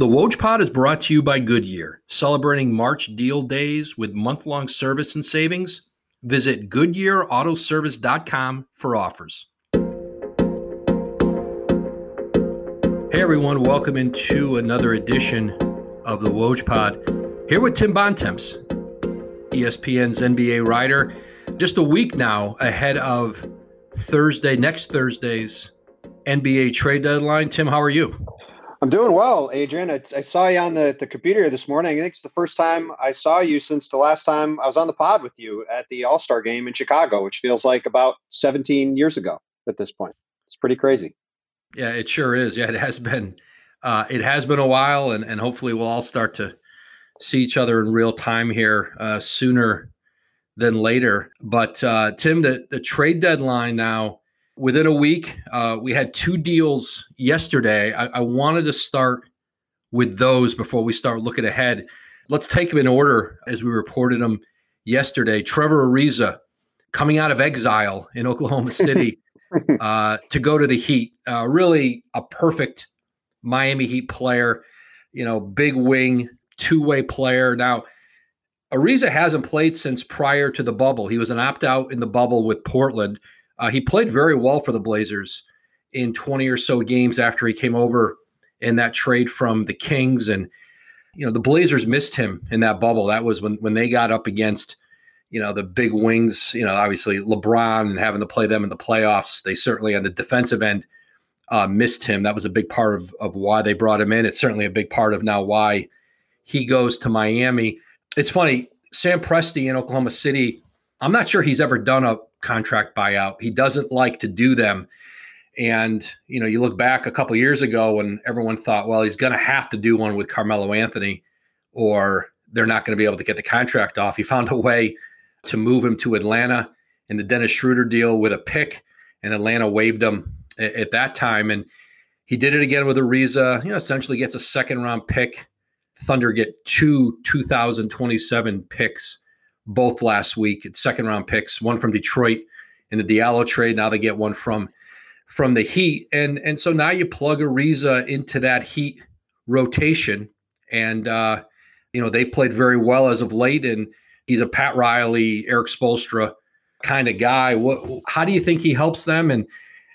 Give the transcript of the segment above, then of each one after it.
The Woj Pod is brought to you by Goodyear, celebrating March deal days with month long service and savings. Visit GoodyearAutoservice.com for offers. Hey everyone, welcome into another edition of the Woj Pod. Here with Tim Bontemps, ESPN's NBA writer. Just a week now ahead of Thursday, next Thursday's NBA trade deadline. Tim, how are you? I'm doing well, Adrian. I, I, saw you on the, the computer this morning. I think it's the first time I saw you since the last time I was on the pod with you at the All Star game in Chicago, which feels like about 17 years ago at this point. It's pretty crazy. Yeah, it sure is. Yeah, it has been. Uh, it has been a while, and, and hopefully we'll all start to see each other in real time here uh, sooner than later. But uh, Tim, the the trade deadline now within a week. Uh, we had two deals yesterday. I, I, wanted to start with those before we start looking ahead. Let's take them in order as we reported them yesterday. Trevor Ariza coming out of exile in Oklahoma City uh, to go to the Heat. Uh, really a perfect Miami Heat player. You know, big wing, two way player. Now, Ariza hasn't played since prior to the bubble. He was an opt out in the bubble with Portland. Uh, he played very well for the Blazers in 20 or so games after he came over in that trade from the Kings. And, you know, the Blazers missed him in that bubble. That was when, when they got up against, you know, the big wings, you know, obviously LeBron and having to play them in the playoffs. They certainly, on the defensive end, uh, missed him. That was a big part of, of why they brought him in. It's certainly a big part of now why he goes to Miami. It's funny, Sam Presti in Oklahoma City, I'm not sure he's ever done a contract buyout. He doesn't like to do them. And you know, you look back a couple years ago when everyone thought, well, he's going to have to do one with Carmelo Anthony, or they're not going to be able to get the contract off. He found a way to move him to Atlanta in the Dennis Schroeder deal with a pick, and Atlanta waived him at, at that time. And he did it again with Ariza. You know, essentially gets a second round pick. Thunder get two 2027 picks both last week. second round picks, one from Detroit in the Diallo trade. Now they get one from from the Heat, and and so now you plug Ariza into that Heat rotation, and uh, you know they played very well as of late, and he's a Pat Riley, Erik Spoelstra kind of guy. What? How do you think he helps them? And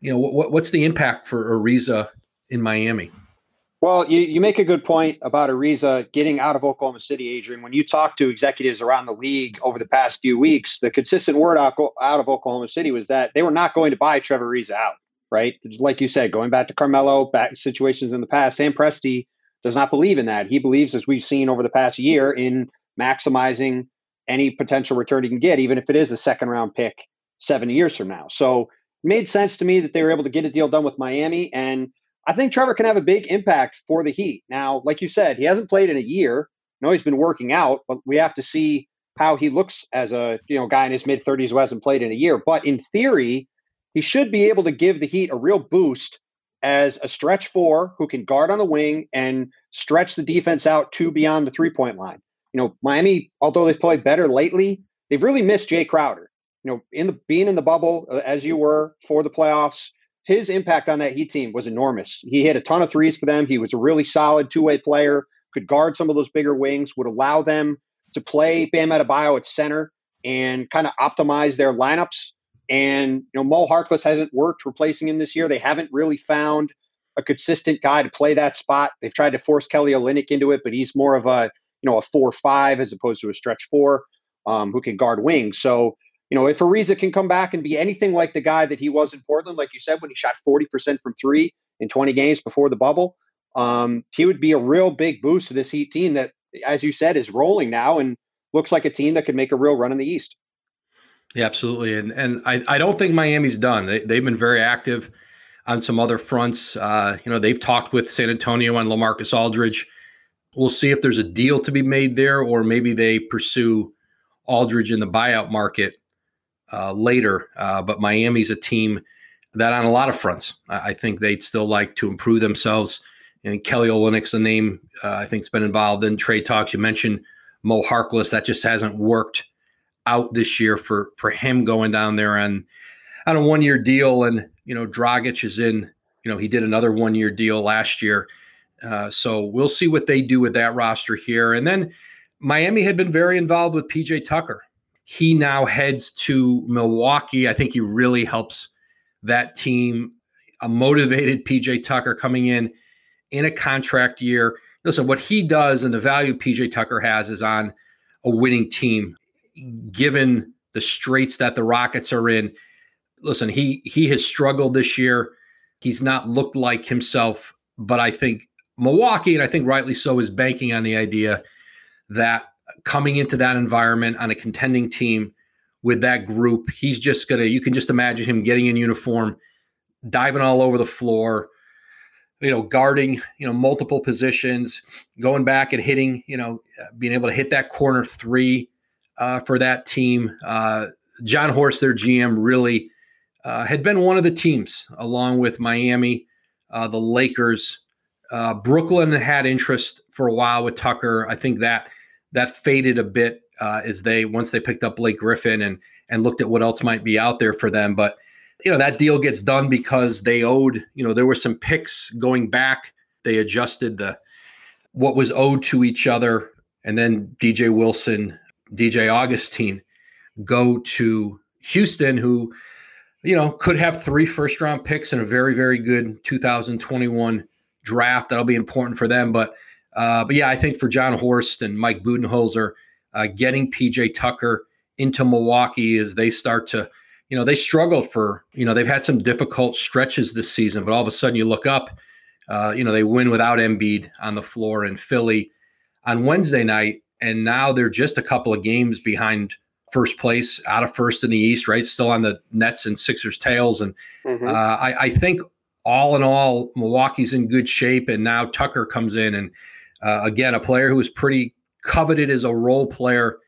you know what, what's the impact for Ariza in Miami? Well, you, you make a good point about Ariza getting out of Oklahoma City, Adrian. When you talk to executives around the league over the past few weeks, the consistent word out, out of Oklahoma City was that they were not going to buy Trevor Ariza out, right? Like you said, going back to Carmelo, back situations in the past, Sam Presti does not believe in that. He believes, as we've seen over the past year, in maximizing any potential return he can get, even if it is a second round pick seven years from now. So made sense to me that they were able to get a deal done with Miami. And I think Trevor can have a big impact for the Heat. Now, like you said, he hasn't played in a year. No, he's been working out, but we have to see how he looks as a you know guy in his mid 30s who hasn't played in a year. But in theory, he should be able to give the Heat a real boost as a stretch four who can guard on the wing and stretch the defense out to beyond the three point line. You know, Miami, although they've played better lately, they've really missed Jae Crowder. You know, in the being in the bubble uh, as you were for the playoffs, his impact on that Heat team was enormous. He hit a ton of threes for them. He was a really solid two way player, could guard some of those bigger wings, would allow them to play Bam Adebayo at center and kind of optimize their lineups. And you know, Mo Harkless hasn't worked replacing him this year. They haven't really found a consistent guy to play that spot. They've tried to force Kelly Olynyk into it, but he's more of a you know a four five as opposed to a stretch four um, who can guard wings. So you know, if Ariza can come back and be anything like the guy that he was in Portland, like you said, when he shot 40% from three in 20 games before the bubble, um, he would be a real big boost to this Heat team that, as you said, is rolling now and looks like a team that could make a real run in the East. Yeah, absolutely. And and I, I don't think Miami's done. They, they've been very active on some other fronts. Uh, you know, they've talked with San Antonio on Lamarcus Aldridge. We'll see if there's a deal to be made there, or maybe they pursue Aldridge in the buyout market uh, later. Uh, but Miami's a team that, on a lot of fronts, I, I think they'd still like to improve themselves. And Kelly Olynyk's a name uh, I think's been involved in trade talks. You mentioned Mo Harkless. That just hasn't worked out this year for for him going down there on on a one year deal. And you know, Dragic is in. You know, he did another one year deal last year. Uh, so we'll see what they do with that roster here. And then Miami had been very involved with PJ Tucker. He now heads to Milwaukee. I think he really helps that team. A motivated PJ Tucker coming in in a contract year. Listen, what he does and the value PJ Tucker has is on a winning team, given the straits that the Rockets are in. Listen, he he has struggled this year. He's not looked like himself, but I think Milwaukee, and I think rightly so, is banking on the idea that coming into that environment on a contending team with that group, he's just gonna. You can just imagine him getting in uniform, diving all over the floor, you know, guarding, you know, multiple positions, going back and hitting, you know, being able to hit that corner three uh, for that team. Uh, Jon Horst, their GM, really uh, had been one of the teams, along with Miami, uh, the Lakers. Uh, Brooklyn had interest for a while with Tucker. I think that that faded a bit uh, as they once they picked up Blake Griffin and and looked at what else might be out there for them. But you know that deal gets done because they owed. You know there were some picks going back. They adjusted the what was owed to each other, and then DJ Wilson, DJ Augustin, go to Houston, who you know could have three first round picks in a very very good 2021 draft. That'll be important for them, but. Uh, but yeah, I think for Jon Horst and Mike Budenholzer, uh, getting PJ Tucker into Milwaukee as they start to you know, they struggled for, you know, they've had some difficult stretches this season, but all of a sudden you look up, uh, you know, they win without Embiid on the floor in Philly on Wednesday night, and now they're just a couple of games behind first place, out of first in the East, right? Still on the Nets and Sixers tails, and mm-hmm. uh, I, I, think all in all, Milwaukee's in good shape, and now Tucker comes in, and uh, again, a player who is pretty coveted as a role player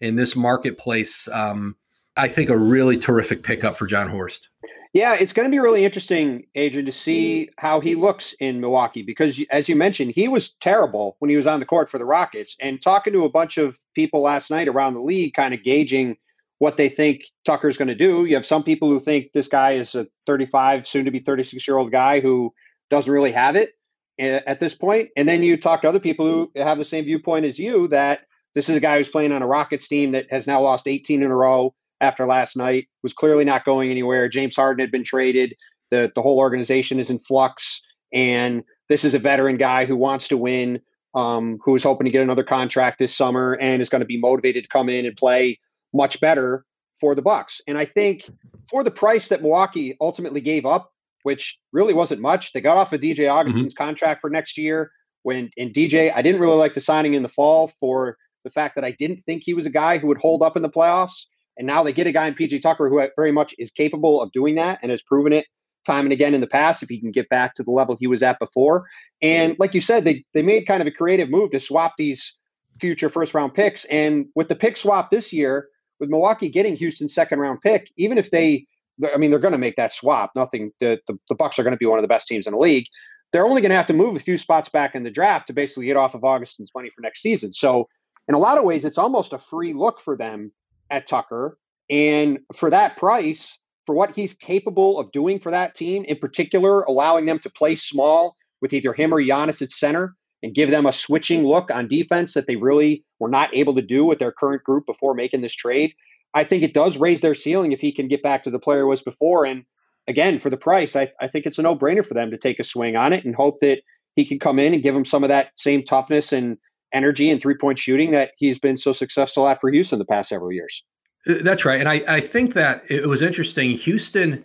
in this marketplace. Um, I think a really terrific pickup for Jon Horst. Yeah, it's going to be really interesting, Adrian, to see how he looks in Milwaukee because, as you mentioned, he was terrible when he was on the court for the Rockets. And talking to a bunch of people last night around the league, kind of gauging what they think Tucker's going to do. You have some people who think this guy is a 35, soon to be 36 year old guy who doesn't really have it at this point. And then you talk to other people who have the same viewpoint as you that this is a guy who's playing on a Rockets team that has now lost 18 in a row after last night, was clearly not going anywhere. James Harden had been traded. The, the whole organization is in flux. And this is a veteran guy who wants to win, um, who is hoping to get another contract this summer and is going to be motivated to come in and play much better for the Bucks. And I think for the price that Milwaukee ultimately gave up, which really wasn't much, they got off of DJ Augustin's mm-hmm. contract for next year. When in DJ, I didn't really like the signing in the fall for the fact that I didn't think he was a guy who would hold up in the playoffs. And now they get a guy in PJ Tucker who very much is capable of doing that and has proven it time and again in the past if he can get back to the level he was at before. And like you said, they they made kind of a creative move to swap these future first round picks. And with the pick swap this year, with Milwaukee getting Houston's second round pick, even if they I mean, they're going to make that swap. Nothing. The, the, the Bucks are going to be one of the best teams in the league. They're only going to have to move a few spots back in the draft to basically get off of Augustin's money for next season. So, in a lot of ways, it's almost a free look for them at Tucker. And for that price, for what he's capable of doing for that team, in particular, allowing them to play small with either him or Giannis at center and give them a switching look on defense that they really were not able to do with their current group before making this trade. I think it does raise their ceiling if he can get back to the player was before. And again, for the price, I, I think it's a no brainer for them to take a swing on it and hope that he can come in and give them some of that same toughness and energy and three point shooting that he's been so successful at for Houston the past several years. Uh, that's right. And I, I think that it was interesting. Houston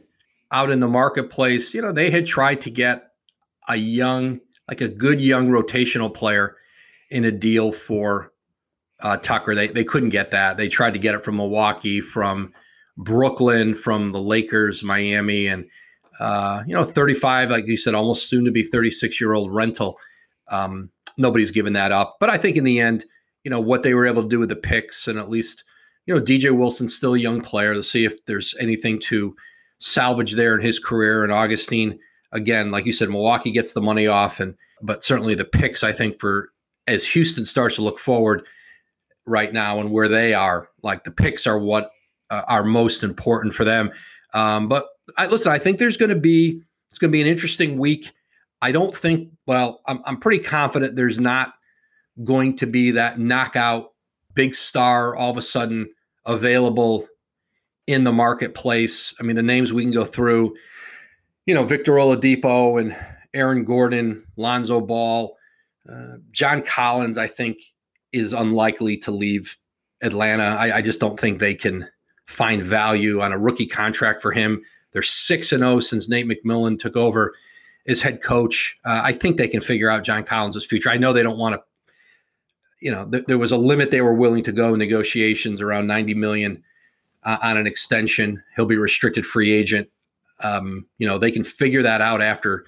out in the marketplace, you know, they had tried to get a young, like a good young rotational player in a deal for uh, Tucker. They, they couldn't get that. They tried to get it from Milwaukee, from Brooklyn, from the Lakers, Miami, and, uh, you know, 35, like you said, almost soon to be 36 year old rental. Um, nobody's given that up. But I think in the end, you know, what they were able to do with the picks and at least – you know, DJ Wilson's still a young player. To see if there's anything to salvage there in his career. And Augustin, again, like you said, Milwaukee gets the money off, and but certainly the picks, I think, for as Houston starts to look forward right now and where they are, like the picks are what uh, are most important for them. Um, but I, listen, I think there's going to be it's going to be an interesting week. I don't think, well, I'm, I'm pretty confident there's not going to be that knockout big star all of a sudden available in the marketplace. I mean, the names we can go through, you know, Victor Oladipo and Aaron Gordon, Lonzo Ball, uh, John Collins, I think is unlikely to leave Atlanta. I, I just don't think they can find value on a rookie contract for him. They're six and zero oh since Nate McMillan took over as head coach. Uh, I think they can figure out John Collins' future. I know they don't want to. You know, th- there was a limit they were willing to go in negotiations around ninety million uh, on an extension. He'll be restricted free agent. Um, you know, they can figure that out after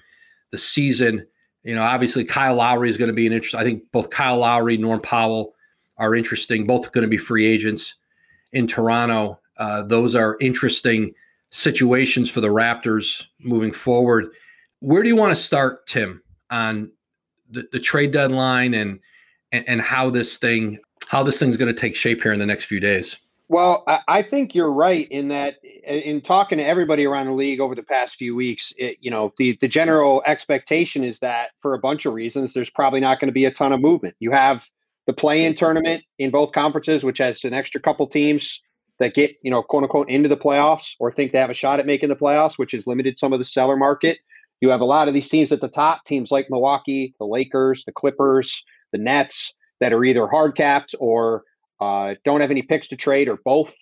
the season. You know, obviously Kyle Lowry is going to be an interest. I think both Kyle Lowry, Norm Powell are interesting. Both going to be free agents in Toronto. Uh, those are interesting situations for the Raptors moving forward. Where do you want to start, Tim, on the, the trade deadline and, and and how this thing how this thing's going to take shape here in the next few days? Well, I think you're right in that. In talking to everybody around the league over the past few weeks, it, you know, the the general expectation is that for a bunch of reasons, there's probably not going to be a ton of movement. You have the play-in tournament in both conferences, which has an extra couple teams that get you know quote unquote into the playoffs or think they have a shot at making the playoffs, which has limited some of the seller market. You have a lot of these teams at the top, teams like Milwaukee, the Lakers, the Clippers, the Nets, that are either hard capped or uh, don't have any picks to trade or both.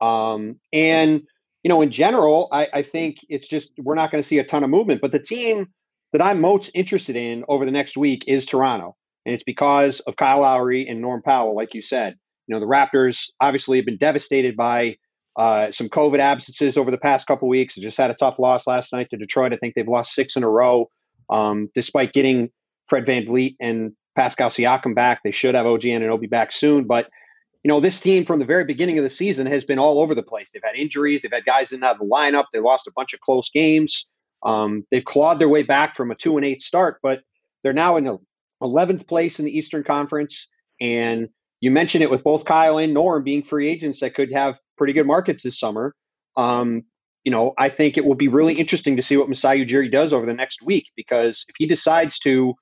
Um, and you know, in general, I, I think it's just we're not going to see a ton of movement. But the team that I'm most interested in over the next week is Toronto, and it's because of Kyle Lowry and Norm Powell, like you said. You know, the Raptors obviously have been devastated by uh, some COVID absences over the past couple weeks. They just had a tough loss last night to Detroit. I think they've lost six in a row, um, despite getting Fred VanVleet and Pascal Siakam back. They should have OG Anunoby back soon, but you know, this team from the very beginning of the season has been all over the place. They've had injuries, they've had guys in out of the lineup, they lost a bunch of close games. Um, they've clawed their way back from a two and eight start, but they're now in the 11th place in the Eastern Conference. And you mentioned it with both Kyle and Norm being free agents that could have pretty good markets this summer. Um, you know, I think it will be really interesting to see what Masai Ujiri does over the next week because if he decides to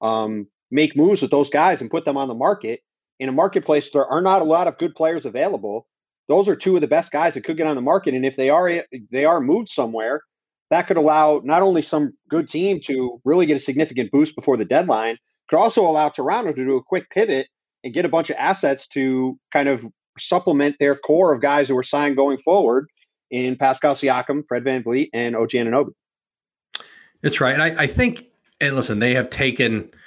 um, make moves with those guys and put them on the market, in a marketplace there are not a lot of good players available those are two of the best guys that could get on the market and if they are eh, they are moved somewhere that could allow not only some good team to really get a significant boost before the deadline could also allow toronto to do a quick pivot and get a bunch of assets to kind of supplement their core of guys who are signed going forward in Pascal Siakam, Fred VanVleet, and OG Anunoby. That's right. I, I think, and listen, they have taken –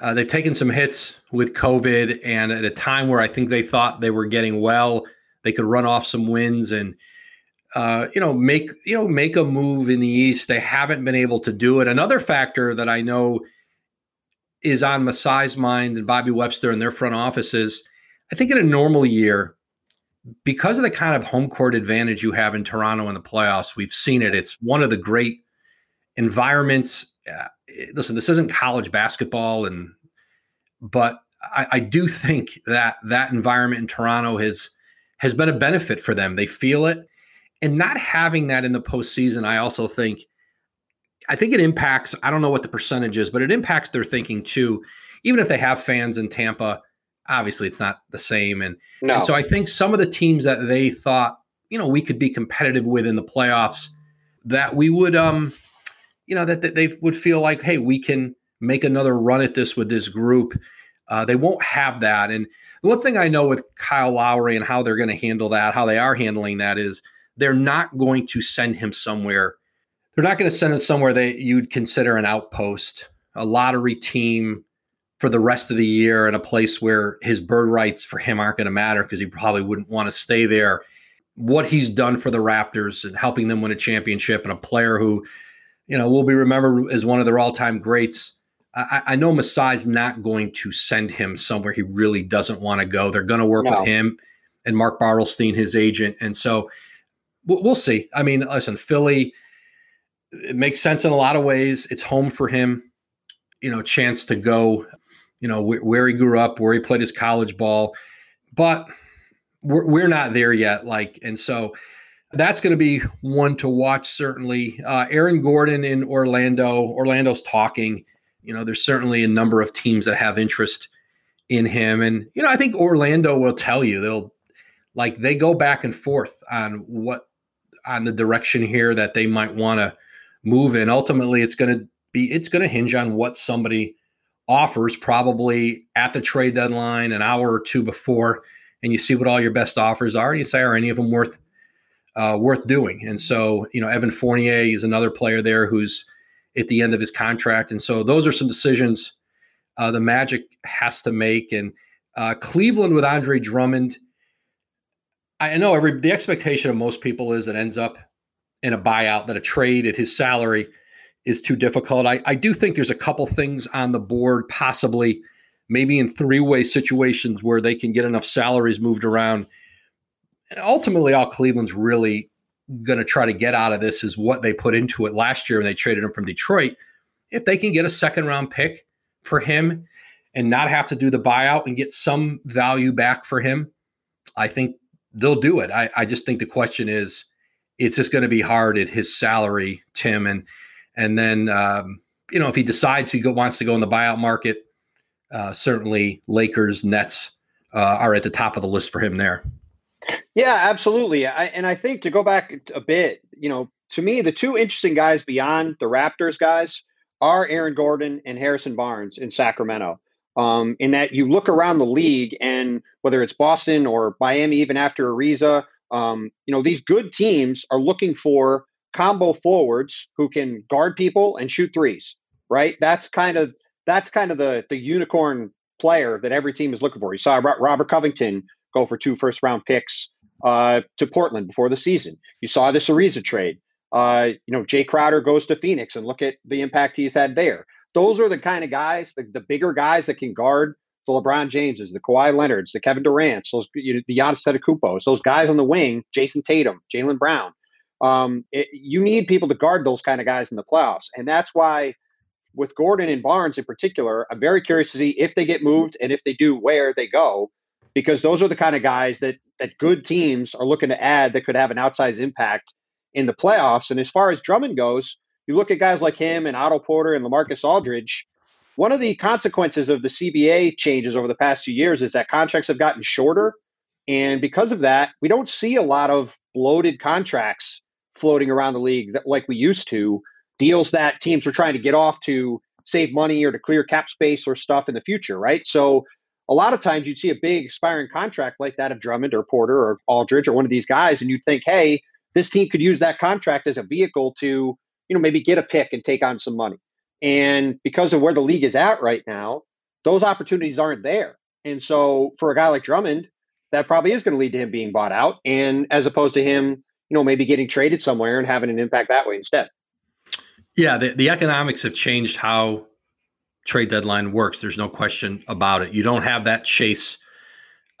uh, they've taken some hits with COVID, and at a time where I think they thought they were getting well, they could run off some wins and uh, you know make you know make a move in the East. They haven't been able to do it. Another factor that I know is on Masai's mind and Bobby Webster and their front offices. I think in a normal year, because of the kind of home court advantage you have in Toronto in the playoffs, we've seen it. It's one of the great environments. Uh, listen, this isn't college basketball, and but I, I, do think that that environment in Toronto has has been a benefit for them. They feel it, and not having that in the postseason, I also think, I think it impacts. I don't know what the percentage is, but it impacts their thinking too. Even if they have fans in Tampa, obviously it's not the same. And, no. and so I think some of the teams that they thought, you know, we could be competitive with in the playoffs, that we would um you know that, that they would feel like hey we can make another run at this with this group. Uh, they won't have that and the one thing i know with kyle lowry and how they're going to handle that how they are handling that is they're not going to send him somewhere they're not going to send him somewhere that you'd consider an outpost a lottery team for the rest of the year in a place where his bird rights for him aren't going to matter because he probably wouldn't want to stay there. What he's done for the raptors and helping them win a championship and a player who you know, will be remembered as one of their all-time greats. I, I know Masai's not going to send him somewhere he really doesn't want to go. They're going to work no. with him and Mark Bartelstein, his agent, and so we'll, see. I mean, listen, Philly, it makes sense in a lot of ways. It's home for him. You know, chance to go. You know where, where he grew up, where he played his college ball, but we're, we're not there yet. Like, and so that's going to be one to watch certainly. Uh, Aaron Gordon in Orlando. Orlando's talking. You know, there's certainly a number of teams that have interest in him, and you know, I think Orlando will tell you they'll like they go back and forth on what on the direction here that they might want to move in. Ultimately, it's going to be it's going to hinge on what somebody offers probably at the trade deadline an hour or two before and you see what all your best offers are and you say are any of them worth uh, worth doing and so you know evan fournier is another player there who's at the end of his contract and so those are some decisions uh, the magic has to make and uh, cleveland with andre drummond i know every the expectation of most people is it ends up in a buyout that a trade at his salary is too difficult. I, I do think there's a couple things on the board, possibly maybe in three way situations where they can get enough salaries moved around. Ultimately, all Cleveland's really going to try to get out of this is what they put into it last year when they traded him from Detroit. If they can get a second round pick for him and not have to do the buyout and get some value back for him, I think they'll do it. I, I just think the question is, it's just going to be hard at his salary, Tim. And and then, um, you know, if he decides he go, wants to go in the buyout market, uh, certainly Lakers, Nets uh, are at the top of the list for him there. Yeah, absolutely. I, and I think to go back a bit, you know, to me, the two interesting guys beyond the Raptors guys are Aaron Gordon and Harrison Barnes in Sacramento. Um, in that you look around the league and whether it's Boston or Miami, even after Ariza, um, you know, these good teams are looking for combo forwards who can guard people and shoot threes, right? That's kind of that's kind of the the unicorn player that every team is looking for. You saw Robert Covington go for two first round picks uh, to Portland before the season. You saw this Ariza trade. Uh, you know, Jae Crowder goes to Phoenix and look at the impact he's had there. Those are the kind of guys, the, the bigger guys that can guard the LeBron Jameses, the Kawhi Leonards, the Kevin Durant's, those you know, the Giannis Antetokounmpos, those guys on the wing, Jayson Tatum, Jaylen Brown. Um, it, you need people to guard those kind of guys in the playoffs, and that's why with Gordon and Barnes in particular, I'm very curious to see if they get moved and if they do, where they go, because those are the kind of guys that that good teams are looking to add that could have an outsized impact in the playoffs. And as far as Drummond goes, you look at guys like him and Otto Porter and LaMarcus Aldridge. One of the consequences of the CBA changes over the past few years is that contracts have gotten shorter. And because of that, we don't see a lot of bloated contracts floating around the league that, like we used to, deals that teams were trying to get off to save money or to clear cap space or stuff in the future, right? So a lot of times you'd see a big expiring contract like that of Drummond or Porter or Aldridge or one of these guys, and you'd think, hey, this team could use that contract as a vehicle to, you know, maybe get a pick and take on some money. And because of where the league is at right now, those opportunities aren't there. And so for a guy like Drummond, that probably is going to lead to him being bought out. And as opposed to him you know, maybe getting traded somewhere and having an impact that way instead. Yeah, the, the economics have changed how trade deadline works. There's no question about it. You don't have that chase.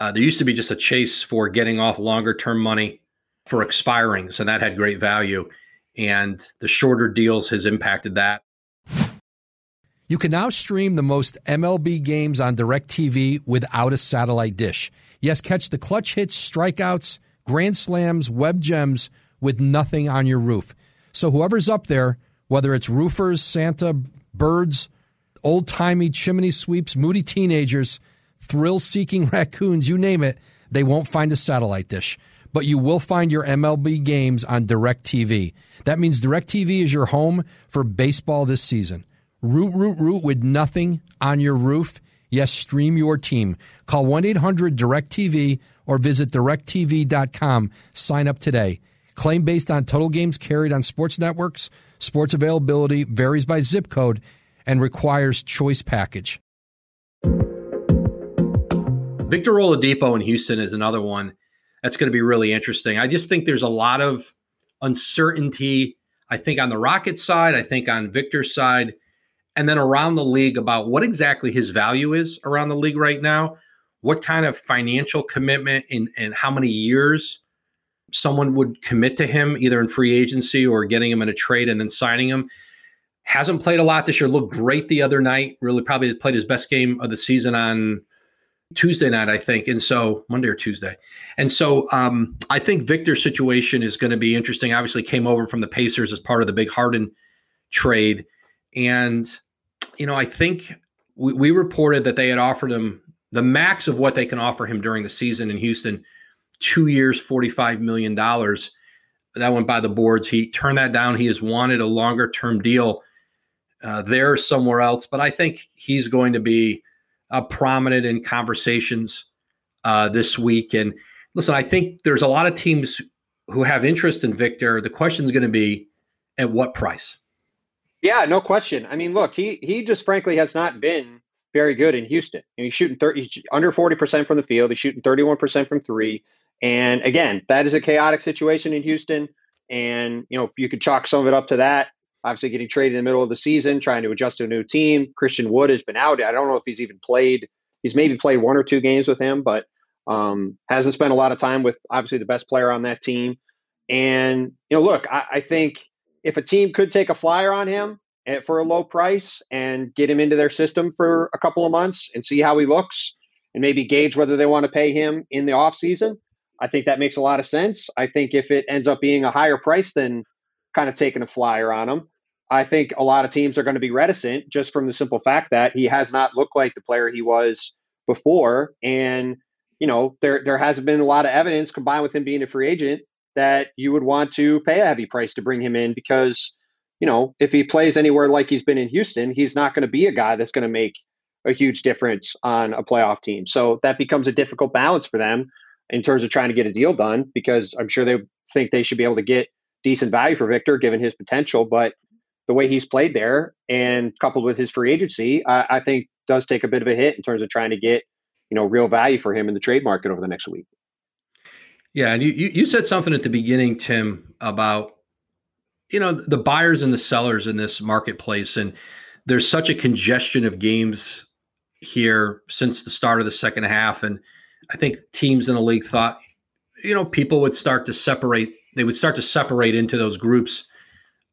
Uh, there used to be just a chase for getting off longer term money for expirings, and that had great value. And the shorter deals has impacted that. You can now stream the most MLB games on DirecTV without a satellite dish. Yes, catch the clutch hits, strikeouts grand slams, web gems with nothing on your roof. So whoever's up there, whether it's roofers, Santa, birds, old timey chimney sweeps, moody teenagers, thrill seeking raccoons, you name it, they won't find a satellite dish. But you will find your MLB games on DirecTV. That means DirecTV is your home for baseball this season. Root, root, root with nothing on your roof. Yes, stream your team. Call 1 800 DirecTV or visit directv.com. Sign up today. Claim based on total games carried on sports networks. Sports availability varies by zip code and requires choice package. Victor Oladipo in Houston is another one that's going to be really interesting. I just think there's a lot of uncertainty. I think on the Rockets side, I think on Victor's side, and then around the league about what exactly his value is around the league right now what kind of financial commitment and, and how many years someone would commit to him, either in free agency or getting him in a trade and then signing him. Hasn't played a lot this year. Looked great the other night. Really, probably played his best game of the season on Tuesday night, I think. And so Monday or Tuesday. And so um, I think Victor's situation is going to be interesting. Obviously, came over from the Pacers as part of the big Harden trade. And, you know, I think we, we reported that they had offered him the max of what they can offer him during the season in Houston two years, $45 million. That went by the boards. He turned that down. He has wanted a longer term deal uh, there somewhere else. But I think he's going to be uh, prominent in conversations uh, this week. And listen, I think there's a lot of teams who have interest in Victor. The question is going to be at what price? Yeah, no question. I mean, look, he he just frankly has not been very good in Houston. he's shooting 30, he's under 40% from the field. He's shooting 31% from three. And again, that is a chaotic situation in Houston. And, you know, you could chalk some of it up to that obviously getting traded in the middle of the season, trying to adjust to a new team. Christian Wood has been out. I don't know if he's even played. He's maybe played one or two games with him, but um, hasn't spent a lot of time with obviously the best player on that team. And you know, look, I, I think if a team could take a flyer on him at, for a low price and get him into their system for a couple of months and see how he looks, and maybe gauge whether they want to pay him in the off season, I think that makes a lot of sense. I think if it ends up being a higher price than kind of taking a flyer on him. I think a lot of teams are going to be reticent just from the simple fact that he has not looked like the player he was before. And, you know, there there hasn't been a lot of evidence combined with him being a free agent that you would want to pay a heavy price to bring him in because, you know, if he plays anywhere like he's been in Houston, he's not going to be a guy that's going to make a huge difference on a playoff team. So that becomes a difficult balance for them in terms of trying to get a deal done because I'm sure they think they should be able to get decent value for Victor given his potential. But the way he's played there and coupled with his free agency, I, I think does take a bit of a hit in terms of trying to get you know real value for him in the trade market over the next week. Yeah, and you you said something at the beginning, Tim, about you know the buyers and the sellers in this marketplace, and there's such a congestion of games here since the start of the second half, and I think teams in the league thought you know people would start to separate they would start to separate into those groups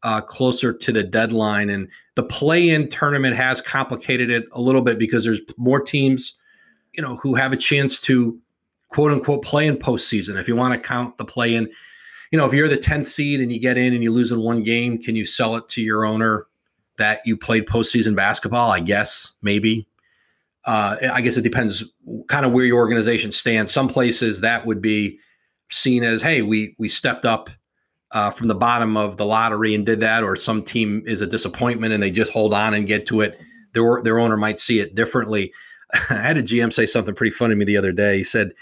uh, closer to the deadline. And the play-in tournament has complicated it a little bit because there's more teams, you know, who have a chance to quote unquote play in postseason. If you want to count the play-in, you know, if you're the 10th seed and you get in and you lose in one game, can you sell it to your owner that you played postseason basketball? I guess maybe. Uh, I guess it depends kind of where your organization stands. Some places that would be seen as, hey, we we stepped up uh, from the bottom of the lottery and did that, or some team is a disappointment and they just hold on and get to it. Their their owner might see it differently. I had a GM say something pretty funny to me the other day. He said,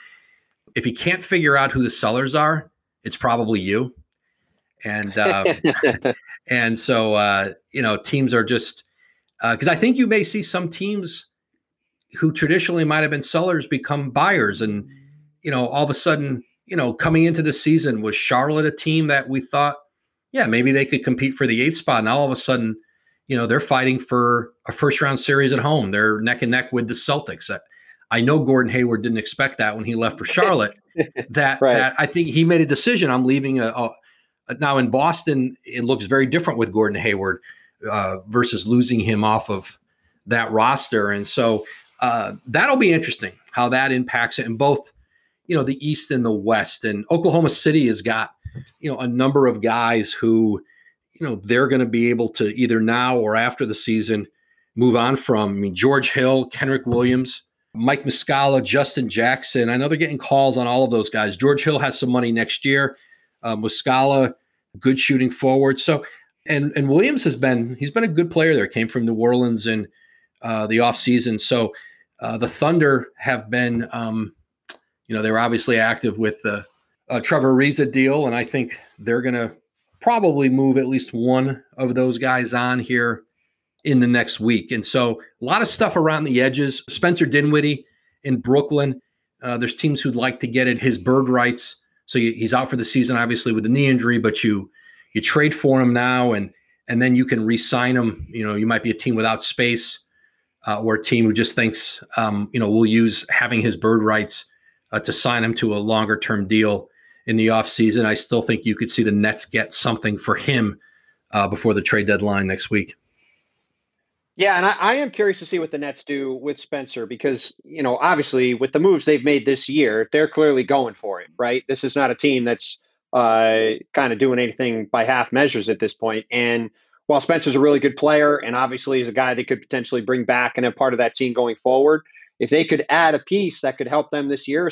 "If you can't figure out who the sellers are, it's probably you." And uh, and so uh, you know, teams are just because uh, I think you may see some teams who traditionally might have been sellers become buyers, and you know, all of a sudden you know, coming into the season, was Charlotte a team that we thought, yeah, maybe they could compete for the eighth spot? Now all of a sudden, you know, they're fighting for a first round series at home. They're neck and neck with the Celtics. I know Gordon Hayward didn't expect that when he left for Charlotte. that, right. that I think he made a decision. I'm leaving. A, a, now in Boston, it looks very different with Gordon Hayward uh, versus losing him off of that roster, and so uh, that'll be interesting how that impacts it. And both you know the East and the West. And Oklahoma City has got you know a number of guys who you know they're going to be able to either now or after the season move on from. I mean George Hill, Kenrich Williams. Mike Muscala, Justin Jackson. I know they're getting calls on all of those guys. George Hill has some money next year. Uh, Muscala, good shooting forward. So, and and Williams has been he's been a good player there. Came from New Orleans in uh, the offseason. So uh, the Thunder have been um, you know, they were obviously active with the uh, Trevor Ariza deal, and I think they're going to probably move at least one of those guys on here in the next week. And so a lot of stuff around the edges. Spencer Dinwiddie in Brooklyn. Uh, there's teams who'd like to get at his bird rights. So you, he's out for the season, obviously with the knee injury, but you you trade for him now, and and then you can re-sign him. You know, you might be a team without space, uh, or a team who just thinks, um, you know, we'll use having his bird rights uh, to sign him to a longer term deal in the offseason. I still think you could see the Nets get something for him uh, before the trade deadline next week. Yeah, and I, I, am curious to see what the Nets do with Spencer because, you know, obviously with the moves they've made this year, they're clearly going for it, right? This is not a team that's uh, kind of doing anything by half measures at this point. And while Spencer's a really good player and obviously is a guy they could potentially bring back and a part of that team going forward, if they could add a piece that could help them this year,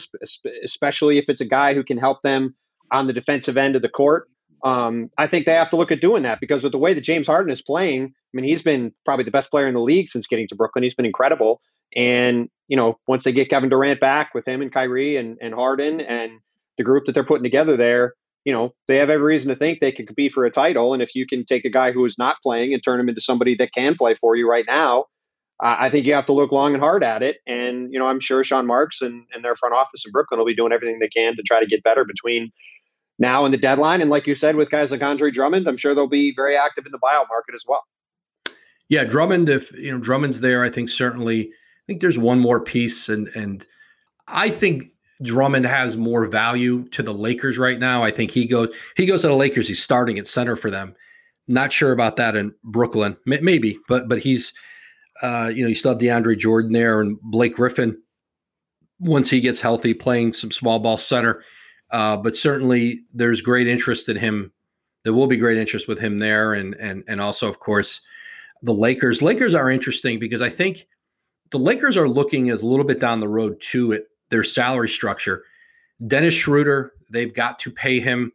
especially if it's a guy who can help them on the defensive end of the court, um, I think they have to look at doing that because with the way that James Harden is playing, I mean, he's been probably the best player in the league since getting to Brooklyn. He's been incredible. And, you know, once they get Kevin Durant back with him and Kyrie and, and Harden and the group that they're putting together there, you know, they have every reason to think they could compete for a title. And if you can take a guy who is not playing and turn him into somebody that can play for you right now, I think you have to look long and hard at it. And, you know, I'm sure Sean Marks and, and their front office in Brooklyn will be doing everything they can to try to get better between now and the deadline. And like you said, with guys like Andre Drummond, I'm sure they'll be very active in the buyout market as well. Yeah, Drummond, if you know Drummond's there, I think certainly I think there's one more piece and and I think Drummond has more value to the Lakers right now. I think he goes he goes to the Lakers. He's starting at center for them. Not sure about that in Brooklyn, maybe, but but he's uh, you know you still have DeAndre Jordan there and Blake Griffin. Once he gets healthy, playing some small ball center, uh, but certainly there's great interest in him. There will be great interest with him there, and and and also of course the Lakers. Lakers are interesting because I think the Lakers are looking a little bit down the road too at their salary structure. Dennis Schroeder, they've got to pay him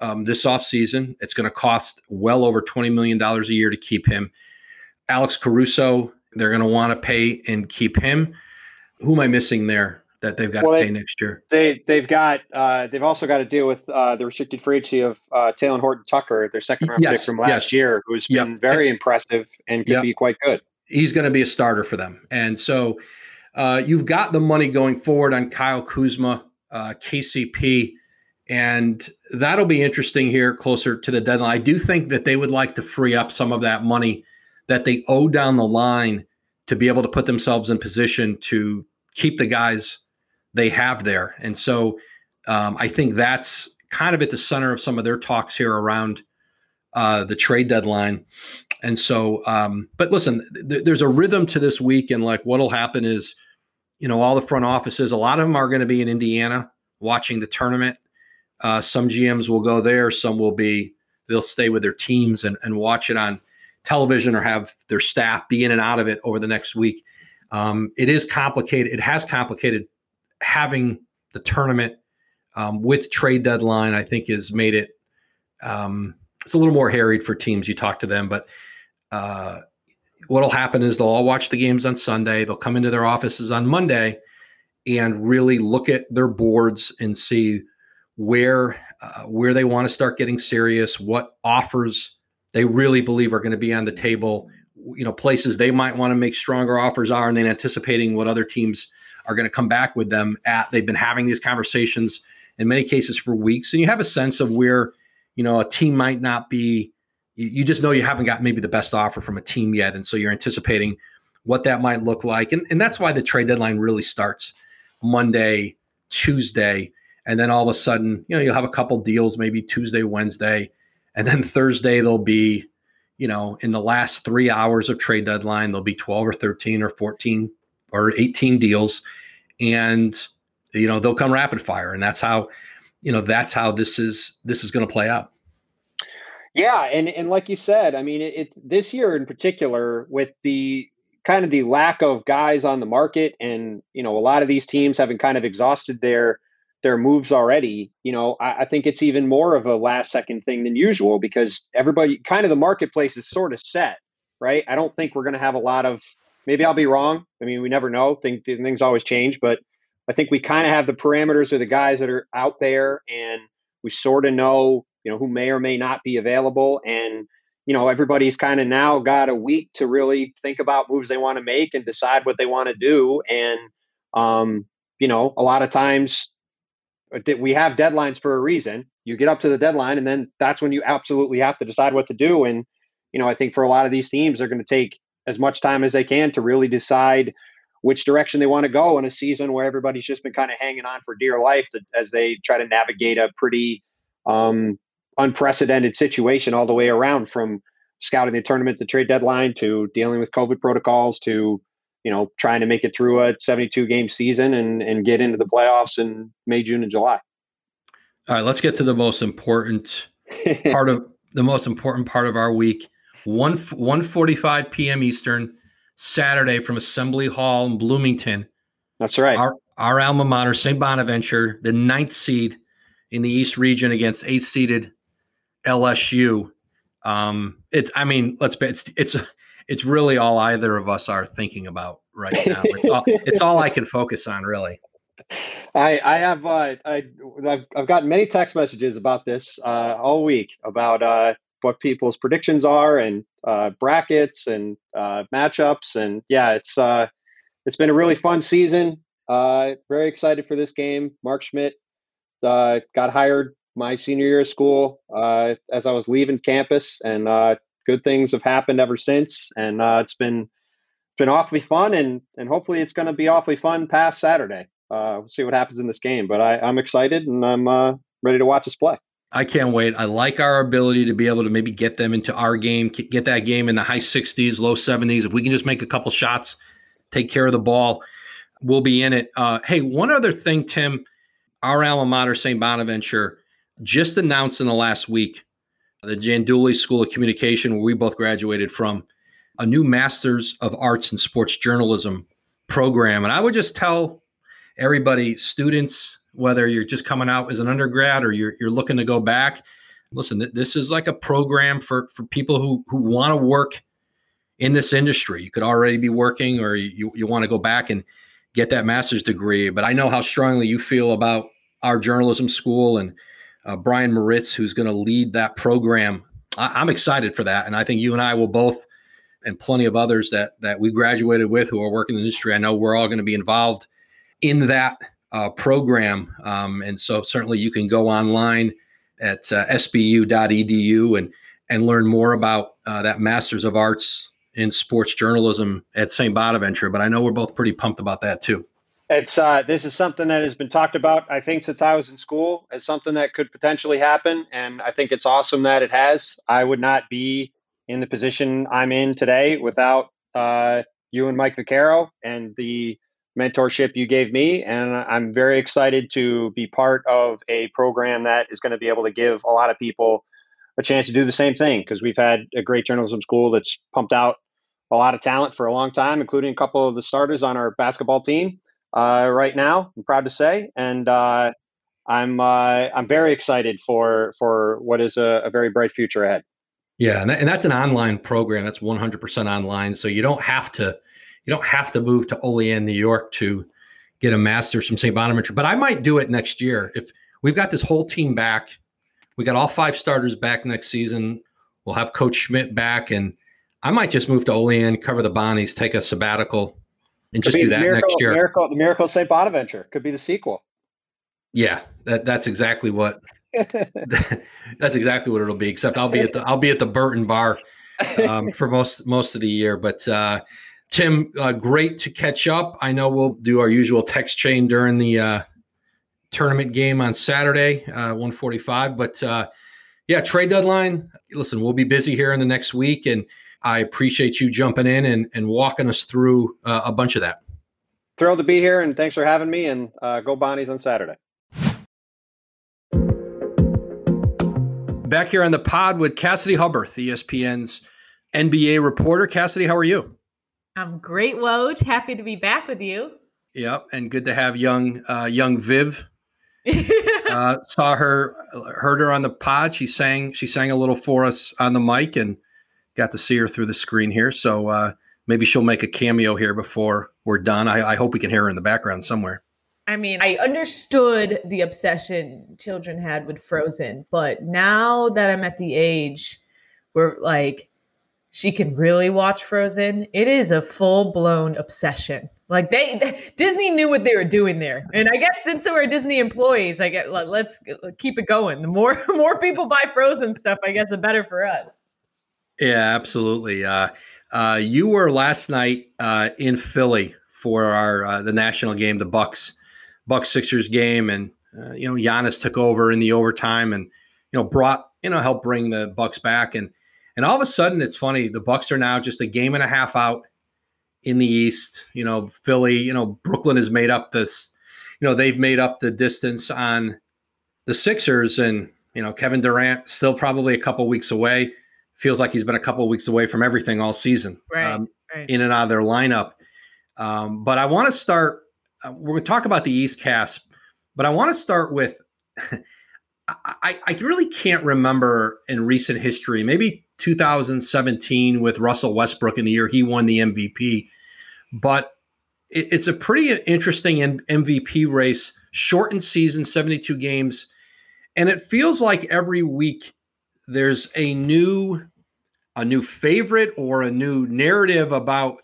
um, this offseason. It's going to cost well over $20 million a year to keep him. Alex Caruso, they're going to want to pay and keep him. Who am I missing there that they've got well, to pay they, next year? They they've got uh, they've also got to deal with uh, the restricted free agency of uh, Talen Horton Tucker, their second round yes, pick from last yes. year, who's yep. been very impressive and could yep. be quite good. He's going to be a starter for them, and so uh, you've got the money going forward on Kyle Kuzma, uh, KCP, and that'll be interesting here closer to the deadline. I do think that they would like to free up some of that money that they owe down the line to be able to put themselves in position to keep the guys they have there. And so um, I think that's kind of at the center of some of their talks here around uh, the trade deadline. And so, um, but listen, th- there's a rhythm to this week, and like what'll happen is you know, all the front offices, a lot of them are going to be in Indiana watching the tournament. Uh, some GMs will go there, some will be, they'll stay with their teams and, and watch it on television or have their staff be in and out of it over the next week. Um, it is complicated. It has complicated having the tournament um, with trade deadline, I think, has made it, um, it's a little more harried for teams. You talk to them, but uh, what'll happen is they'll all watch the games on Sunday. They'll come into their offices on Monday and really look at their boards and see where uh, where they want to start getting serious, what offers they really believe are going to be on the table, you know, places they might want to make stronger offers are, and then anticipating what other teams are going to come back with them at. They've been having these conversations in many cases for weeks, and you have a sense of where you know a team might not be you just know you haven't got maybe the best offer from a team yet. And so you're anticipating what that might look like. And, and that's why the trade deadline really starts Monday, Tuesday. And then all of a sudden, you know, you'll have a couple deals, maybe Tuesday, Wednesday. And then Thursday, there'll be, you know, in the last three hours of trade deadline, there'll be 12 or 13 or 14 or 18 deals. And, you know, they'll come rapid fire. And that's how, you know, that's how this is, this is going to play out. Yeah, and and like you said, I mean, it's it, this year in particular with the kind of the lack of guys on the market, and you know, a lot of these teams having kind of exhausted their their moves already. You know, I, I think it's even more of a last second thing than usual because everybody kind of the marketplace is sort of set, right? I don't think we're going to have a lot of. Maybe I'll be wrong. I mean, we never know. Think things always change, but I think we kind of have the parameters of the guys that are out there, and we sort of know you know, who may or may not be available. And, you know, everybody's kind of now got a week to really think about moves they want to make and decide what they want to do. And, um, you know, a lot of times we have deadlines for a reason. You get up to the deadline, and then that's when you absolutely have to decide what to do. And, you know, I think for a lot of these teams, they're going to take as much time as they can to really decide which direction they want to go in a season where everybody's just been kind of hanging on for dear life to, as they try to navigate a pretty um, unprecedented situation all the way around from scouting the tournament, to trade deadline, to dealing with COVID protocols, to you know trying to make it through a 72 game season and and get into the playoffs in May, June, and July. All right, let's get to the most important part of the most important part of our week. One one forty five p.m. Eastern, Saturday from Assembly Hall in Bloomington. That's right. Our our alma mater, St. Bonaventure, the ninth seed in the East region against eighth seeded LSU. Um, it's I mean, let's be it's it's it's really all either of us are thinking about right now. It's all it's all I can focus on, really. I I have uh, I I've, I've gotten many text messages about this uh, all week about uh, what people's predictions are and uh, brackets and uh, matchups and yeah, it's uh, it's been a really fun season. Very excited for this game. Mark Schmidt got hired my senior year of school uh, as I was leaving campus, and uh, good things have happened ever since. And uh, it's been it's been awfully fun, and and hopefully it's going to be awfully fun past Saturday. Uh, we'll see what happens in this game, but I, I'm excited and I'm uh, ready to watch us play. I can't wait. I like our ability to be able to maybe get them into our game, get that game in the high 60s, low 70s. If we can just make a couple shots, take care of the ball, we'll be in it. Uh, hey, one other thing, Tim, our alma mater, St. Bonaventure, just announced in the last week, the Jandoli School of Communication, where we both graduated from, a new Masters of Arts and Sports Journalism program. And I would just tell everybody, students, whether you're just coming out as an undergrad or you're, you're looking to go back, listen, this is like a program for, for people who, who want to work in this industry. You could already be working or you, you want to go back and get that master's degree. But I know how strongly you feel about our journalism school and uh, Brian Moritz, who's going to lead that program. I- am excited for that, and I think you and I will both, and plenty of others that that we graduated with who are working in the industry. I know we're all going to be involved in that uh, program, um, and so certainly you can go online at uh, sbu.edu and and learn more about uh, that Masters of Arts in Sports Journalism at St. Bonaventure. But I know we're both pretty pumped about that too. It's uh, this is something that has been talked about. I think since I was in school, as something that could potentially happen, and I think it's awesome that it has. I would not be in the position I'm in today without uh, you and Mike Vaccaro and the mentorship you gave me, and I'm very excited to be part of a program that is going to be able to give a lot of people a chance to do the same thing because we've had a great journalism school that's pumped out a lot of talent for a long time, including a couple of the starters on our basketball team uh, right now. I'm proud to say, and uh, I'm uh, I'm very excited for for what is a, a very bright future ahead. Yeah, and, that, and that's an online program. That's 100% online, so you don't have to you don't have to move to Olean, New York, to get a master's from St. Bonaventure. But I might do it next year if we've got this whole team back. We got all five starters back next season. We'll have Coach Schmidt back, and I might just move to Olean, cover the Bonnies, take a sabbatical, and just do that miracle, next year. Miracle, the Miracle of St. Bonaventure could be the sequel. Yeah, that, that's exactly what that's exactly what it'll be. Except I'll be at the I'll be at the Burton Bar um, for most most of the year. But uh, Tim, uh, great to catch up. I know we'll do our usual text chain during the uh, tournament game on Saturday, uh, 145. But uh, yeah, trade deadline. Listen, we'll be busy here in the next week, and I appreciate you jumping in and, and walking us through uh, a bunch of that. Thrilled to be here, and thanks for having me. And uh, go Bonnies on Saturday. Back here on the pod with Cassidy Hubbarth, ESPN's NBA reporter. Cassidy, how are you? I'm great, Woj. Happy to be back with you. Yep, and good to have young uh, young Viv. uh, saw her, heard her on the pod. She sang she sang a little for us on the mic, and got to see her through the screen here. So uh, maybe she'll make a cameo here before we're done. I, I hope we can hear her in the background somewhere. I mean, I understood the obsession children had with Frozen, but now that I'm at the age where like she can really watch Frozen, it is a full blown obsession. Like they, Disney knew what they were doing there, and I guess since we're Disney employees, I get let's keep it going. The more more people buy Frozen stuff, I guess the better for us. Yeah, absolutely. Uh, uh, you were last night uh, in Philly for our uh, the national game, the Bucks Bucks Sixers game, and uh, you know Giannis took over in the overtime, and you know brought you know helped bring the Bucks back, and And all of a sudden, it's funny. The Bucks are now just a game and a half out in the East. You know, Philly. You know, Brooklyn has made up this. You know, they've made up the distance on the Sixers, and you know, Kevin Durant still probably a couple weeks away. Feels like he's been a couple weeks away from everything all season, right, um, right. in and out of their lineup. Um, but I want to start. Uh, we're going to talk about the East cast, but I want to start with. I, I really can't remember in recent history, maybe 2017 with Russell Westbrook in the year he won the MVP, but it, it's a pretty interesting MVP race, shortened season, 72 games, and it feels like every week there's a new a new favorite or a new narrative about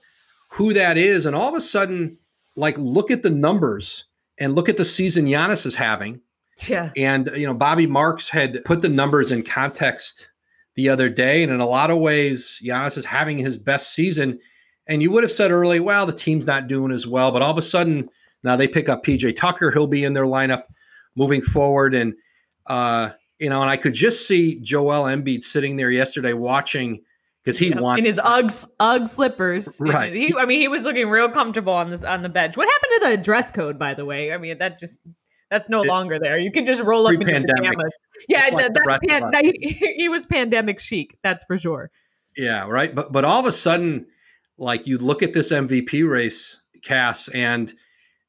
who that is, and all of a sudden, like look at the numbers and look at the season Giannis is having yeah. And, you know, Bobby Marks had put the numbers in context the other day. And in a lot of ways, Giannis is having his best season. And you would have said early, well, the team's not doing as well. But all of a sudden, now they pick up PJ Tucker. He'll be in their lineup moving forward. And, uh, you know, and I could just see Joel Embiid sitting there yesterday watching because he wants in his Uggs Ugg slippers. Right. He, I mean, he was looking real comfortable on this on the bench. What happened to the dress code, by the way? I mean, that just that's no it, longer there. You can just roll up in your pajamas. Yeah, like that, pan, that, he, he was pandemic chic. That's for sure. Yeah, right. But but all of a sudden, like you look at this MVP race, Cass, and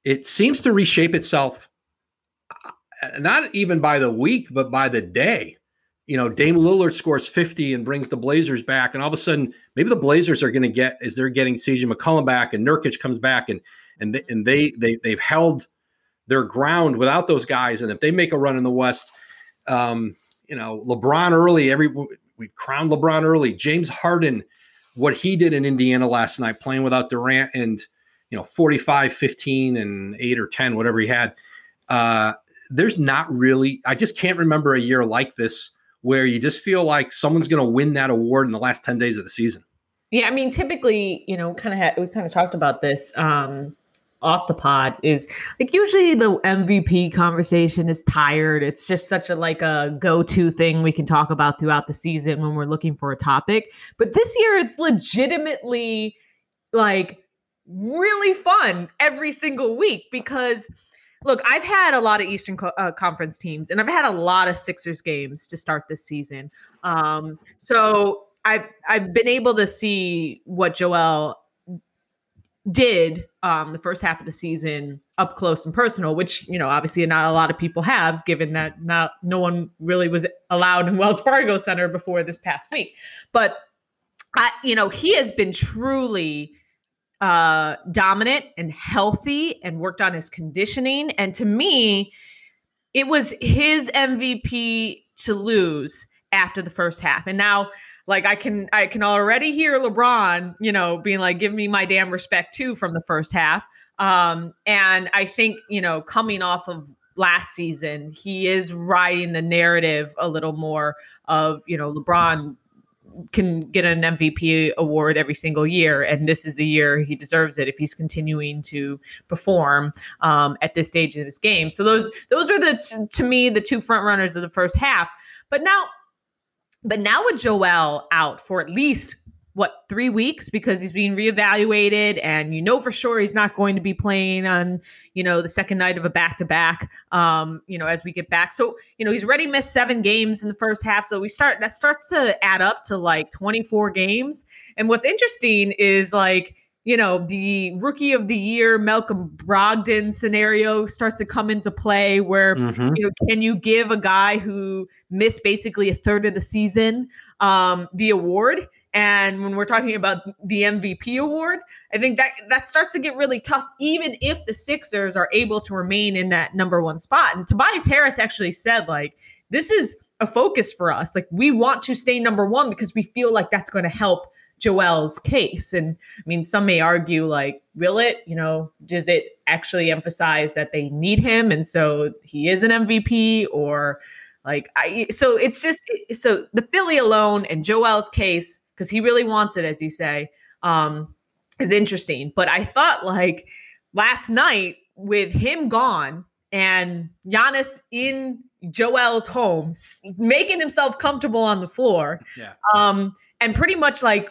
it seems to reshape itself. Not even by the week, but by the day. You know, Dame Lillard scores 50 and brings the Blazers back, and all of a sudden, maybe the Blazers are going to get as they're getting CJ McCollum back, and Nurkic comes back, and and they, and they they they've held their ground without those guys. And if they make a run in the West, um, you know, LeBron early, every we crowned LeBron early. James Harden, what he did in Indiana last night, playing without Durant and you know 45, 15, and eight or 10, whatever he had. Uh, there's not really, I just can't remember a year like this where you just feel like someone's going to win that award in the last 10 days of the season. Yeah, I mean, typically, you know, kind of ha- we kind of talked about this. Um, off the pod is like usually the MVP conversation is tired. It's just such a like a go-to thing we can talk about throughout the season when we're looking for a topic. But this year it's legitimately like really fun every single week because look, I've had a lot of Eastern Co- uh, Conference teams and I've had a lot of Sixers games to start this season. Um, so I've I've been able to see what Joel did um, the first half of the season up close and personal, which you know obviously not a lot of people have, given that not no one really was allowed in Wells Fargo Center before this past week. But I, you know, he has been truly uh, dominant and healthy, and worked on his conditioning. And to me, it was his MVP to lose after the first half. And now like I can I can already hear LeBron, you know, being like, give me my damn respect too from the first half. Um, and I think, you know, coming off of last season, he is riding the narrative a little more of, you know, LeBron can get an MVP award every single year, and this is the year he deserves it if he's continuing to perform um, at this stage of his game. So those those are the t- to me the two front runners of the first half. But now but now with Joel out for at least what three weeks because he's being reevaluated and you know for sure he's not going to be playing on you know the second night of a back to back um you know as we get back so you know he's already missed seven games in the first half so we start that starts to add up to like 24 games and what's interesting is like you know, the rookie of the year Malcolm Brogdon scenario starts to come into play where, mm-hmm. you know, can you give a guy who missed basically a third of the season um, the award? And when we're talking about the MVP award, I think that that starts to get really tough, even if the Sixers are able to remain in that number one spot. And Tobias Harris actually said, like, this is a focus for us. Like, we want to stay number one because we feel like that's going to help Joel's case. And I mean, some may argue, like, will it? You know, does it actually emphasize that they need him? And so he is an MVP or like, I, so it's just, so the Philly alone and Joel's case, because he really wants it, as you say, um, is interesting. But I thought, like, last night with him gone and Giannis in Joel's home, making himself comfortable on the floor. Yeah. Um, and pretty much like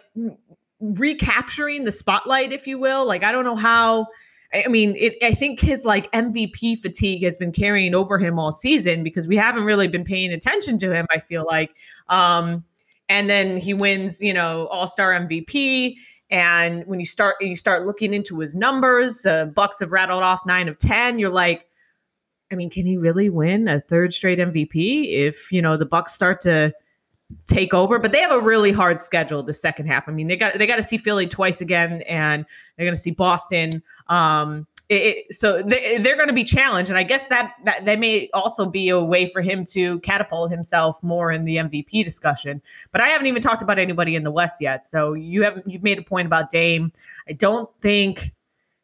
recapturing the spotlight, if you will. Like, I don't know how. I mean, it, I think his like MVP fatigue has been carrying over him all season because we haven't really been paying attention to him. I feel like, um, and then he wins, you know, All Star MVP. And when you start you start looking into his numbers, uh, Bucks have rattled off nine of ten. You're like, I mean, can he really win a third straight MVP if you know the Bucks start to take over? But they have a really hard schedule the second half. I mean, they got they got to see Philly twice again, and they're going to see Boston. Um, it, it, so they, they're going to be challenged, and I guess that, that that may also be a way for him to catapult himself more in the MVP discussion. But I haven't even talked about anybody in the West yet. So you haven't you've made a point about Dame. I don't think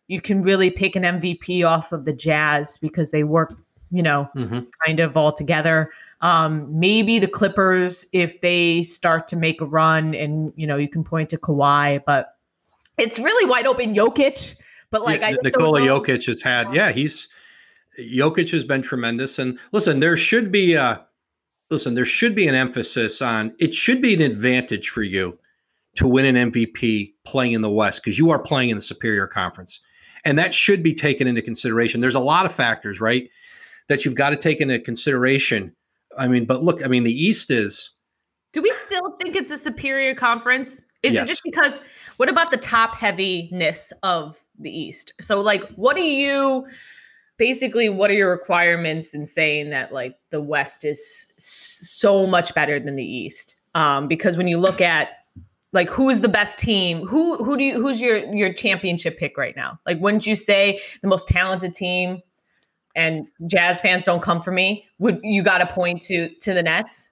you can really pick an MVP off of the Jazz because they work, you know, mm-hmm. kind of all together. Um, maybe the Clippers if they start to make a run, and you know, you can point to Kawhi, but it's really wide open. Jokic, but like yeah, I Nikola Jokic has had, yeah, he's Jokic has been tremendous. And listen, there should be a listen, there should be an emphasis on it should be an advantage for you to win an MVP playing in the West because you are playing in the superior conference. And that should be taken into consideration. There's a lot of factors, right, that you've got to take into consideration. I mean, but look, I mean, the East is. Do we still think it's a superior conference? Is yes. it just because? What about the top heaviness of the East? So, like, what do you basically? What are your requirements in saying that like the West is so much better than the East? Um, because when you look at like who's the best team who who do you who's your your championship pick right now like wouldn't you say the most talented team and jazz fans don't come for me would you got to point to to the nets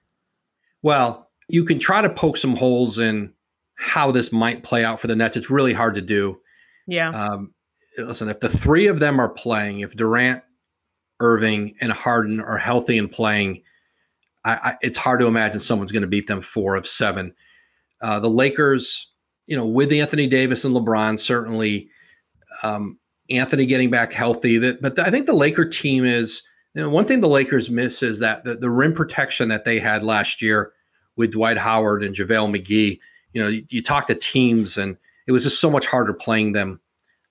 well you can try to poke some holes in how this might play out for the nets. It's really hard to do. Yeah. Um, listen if the three of them are playing if durant irving and harden are healthy and playing I, I, it's hard to imagine someone's going to beat them four of seven. Uh, the Lakers, you know, with Anthony Davis and LeBron, certainly um, Anthony getting back healthy. That, but I think the Laker team is you know, one thing the Lakers miss is that the, the rim protection that they had last year with Dwight Howard and JaVale McGee. You know, you, you talk to teams, and it was just so much harder playing them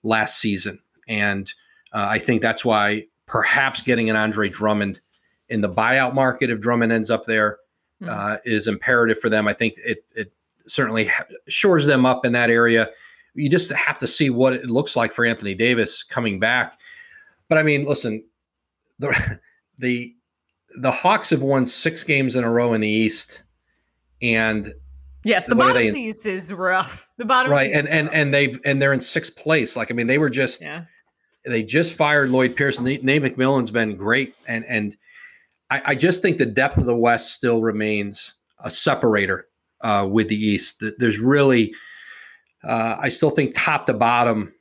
last season. And uh, I think that's why perhaps getting an Andre Drummond in the buyout market, if Drummond ends up there, mm-hmm. uh, is imperative for them. I think it it certainly shores them up in that area. You just have to see what it looks like for Anthony Davis coming back. But I mean, listen, the the the Hawks have won six games in a row in the East, and yes, the, the bottom they, of the is rough. The bottom, right? And and and they've and they're in sixth place. Like I mean, they were just yeah. they just fired Lloyd Pierce. Nate, Nate McMillan's been great, and and I, I just think the depth of the West still remains a separator uh, with the East. There's really, uh, I still think top to bottom.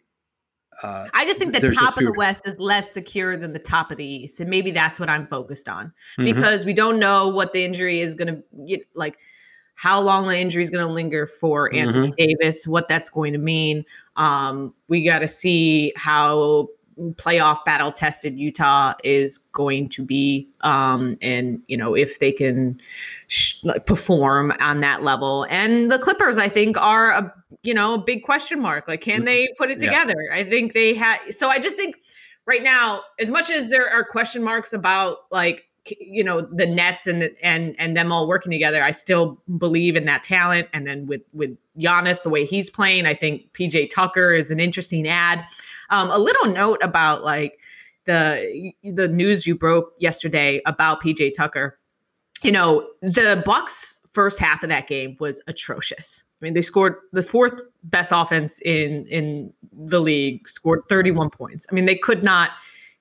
Uh, I just think the top of the West is less secure than the top of the East, and maybe that's what I'm focused on mm-hmm. because we don't know what the injury is going to like. How long the injury is going to linger for Anthony mm-hmm. Davis, what that's going to mean. Um, we got to see how playoff battle tested Utah is going to be, um, and you know if they can sh- perform on that level. And the Clippers, I think, are a you know a big question mark. Like, can they put it together? Yeah. I think they had. So I just think right now, as much as there are question marks about like you know the Nets and the, and and them all working together, I still believe in that talent. And then with with Giannis, the way he's playing, I think PJ Tucker is an interesting ad. Um, a little note about like the the news you broke yesterday about PJ Tucker. You know, the Bucks first half of that game was atrocious. I mean, they scored the fourth best offense in in the league, scored 31 points. I mean, they could not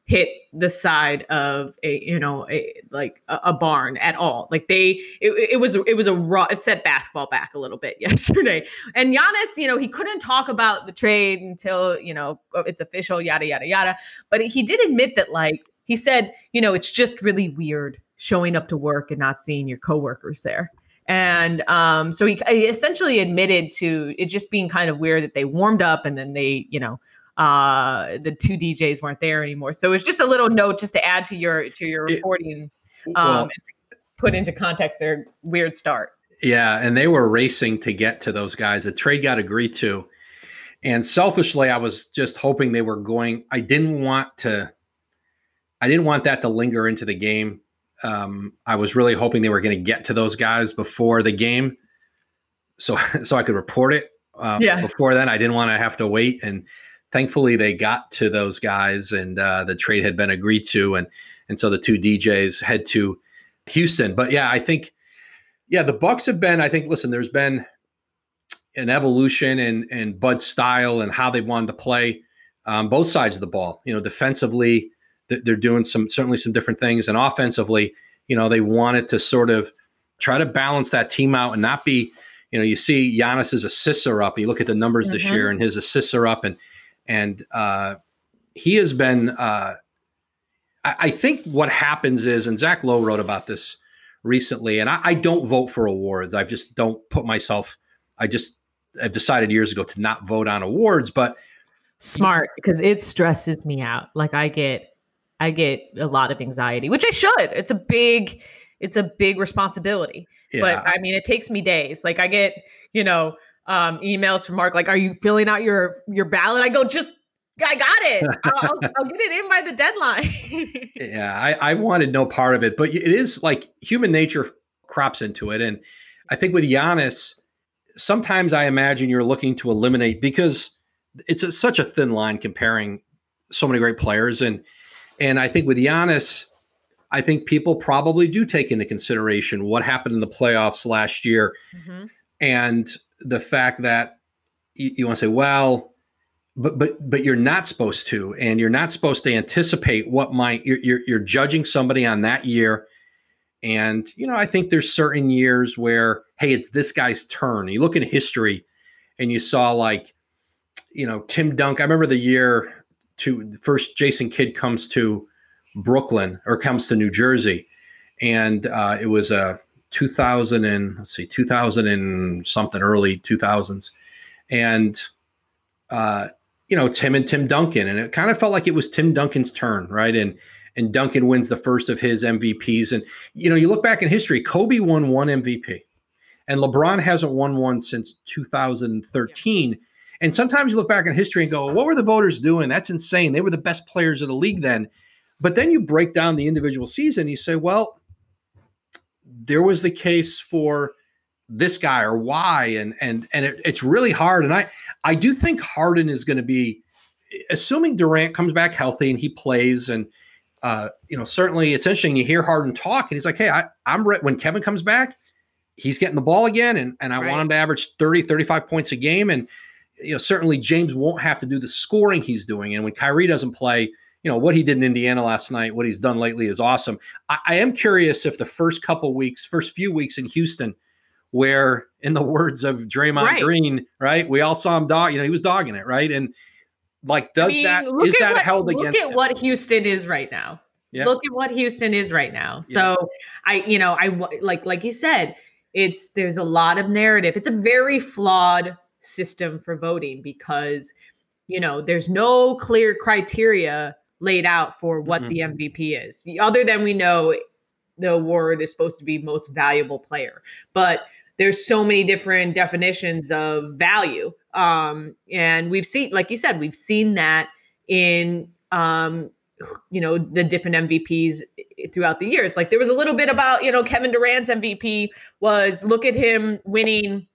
hit the side of a you know a, like a, a, barn at all. Like they it, it was it was a raw it set basketball back a little bit yesterday. And Giannis you know he couldn't talk about the trade until you know it's official yada yada yada. But he did admit that like he said you know it's just really weird showing up to work and not seeing your coworkers there. And um, so he, he essentially admitted to it just being kind of weird that they warmed up and then they you know uh, the two DJs weren't there anymore. So it's just a little note just to add to your to your reporting um, well, and to put into context their weird start. Yeah, and they were racing to get to those guys. The trade got agreed to. And selfishly, I was just hoping they were going. I didn't want to. I didn't want that to linger into the game. Um, I was really hoping they were going to get to those guys before the game, so so I could report it. Uh, yeah. Before then, I didn't want to have to wait, and thankfully they got to those guys, and uh, the trade had been agreed to, and and so the two DJs head to Houston. But yeah, I think yeah, the Bucks have been. I think. Listen, there's been an evolution in in Bud's style and how they wanted to play um, both sides of the ball. You know, defensively, they're doing some certainly some different things, and offensively, you know, they wanted to sort of try to balance that team out and not be. You know, you see Giannis's assists are up. You look at the numbers mm-hmm. this year, and his assists are up, and and uh, he has been. Uh, I, I think what happens is, and Zach Lowe wrote about this recently, and I, I don't vote for awards. I just don't put myself. I just I've decided years ago to not vote on awards, but smart because it stresses me out. Like I get I get a lot of anxiety, which I should. It's a big it's a big responsibility. Yeah. But I mean, it takes me days. Like I get, you know, um, emails from Mark like, "Are you filling out your your ballot?" I go, "Just I got it. I'll, I'll, get it in by the deadline. yeah, I, I wanted no part of it, but it is like human nature crops into it, and I think with Giannis, sometimes I imagine you're looking to eliminate because it's a, such a thin line comparing so many great players, and and I think with Giannis, I think people probably do take into consideration what happened in the playoffs last year, mm-hmm. and the fact that you, you want to say, well but but but you're not supposed to and you're not supposed to anticipate what might you're, you're, you're judging somebody on that year. And you know i think there's certain years where hey it's this guy's turn. You look in history and you saw like you know tim dunk i remember the year to first jason kidd comes to brooklyn or comes to new jersey and uh, it was a 2000 and let's see 2000 and something early 2000s and uh, you know, Tim and Tim Duncan. And it kind of felt like it was Tim Duncan's turn, right? And and Duncan wins the first of his MVPs. And you know, you look back in history, Kobe won one MVP. And LeBron hasn't won one since 2013. Yeah. And sometimes you look back in history and go, what were the voters doing? That's insane. They were the best players of the league then. But then you break down the individual season, you say, well, there was the case for this guy or why and and and it, it's really hard and i I do think Harden is going to be, assuming Durant comes back healthy and he plays, and uh, you know, certainly it's interesting. You hear Harden talk, and he's like, "Hey, I, am re- when Kevin comes back, he's getting the ball again, and and I right. want him to average 30, 35 points a game, and you know, certainly James won't have to do the scoring he's doing, and when Kyrie doesn't play." You know what he did in Indiana last night, what he's done lately is awesome. I, I am curious if the first couple weeks, first few weeks in Houston, where, in the words of Draymond right. Green, right, we all saw him dog. You know, he was dogging it, right? And like, does I mean, that is that what, held look against? Look at him? what Houston is right now. Yeah. Look at what Houston is right now. So yeah. I, you know, I like like you said, it's there's a lot of narrative. It's a very flawed system for voting because you know there's no clear criteria laid out for what mm-hmm. the MVP is, other than we know the award is supposed to be most valuable player. But there's so many different definitions of value. Um, and we've seen, like you said, we've seen that in um, you know the different MVPs throughout the years. Like there was a little bit about you know Kevin Durant's MVP was look at him winning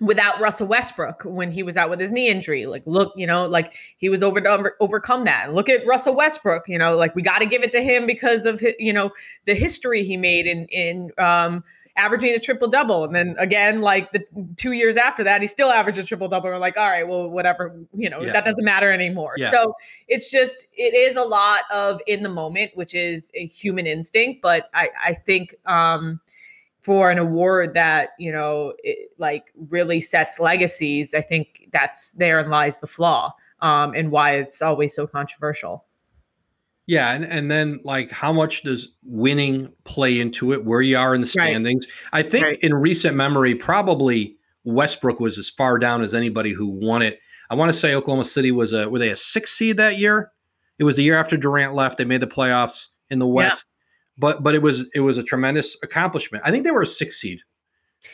without Russell Westbrook when he was out with his knee injury. Like, look, you know, like he was over to overcome that. And look at Russell Westbrook. You know, like we got to give it to him because of you know the history he made in in um, averaging a triple double. And then again, like the two years after that, he still averaged a triple double. We're like, all right, well, whatever, you know, yeah. that doesn't matter anymore. Yeah. So it's just, it is a lot of in the moment, which is a human instinct. But I, I think, um, for an award that you know it, like really sets legacies i think that's therein lies the flaw um, and why it's always so controversial yeah, and, and then like how much does winning play into it, where you are in the standings? Right. I think right. in recent memory, probably Westbrook was as far down as anybody who won it. I want to say Oklahoma City was a were they a six seed that year? It was the year after Durant left. They made the playoffs in the West. Yeah. But but it was it was a tremendous accomplishment. I think they were a six seed.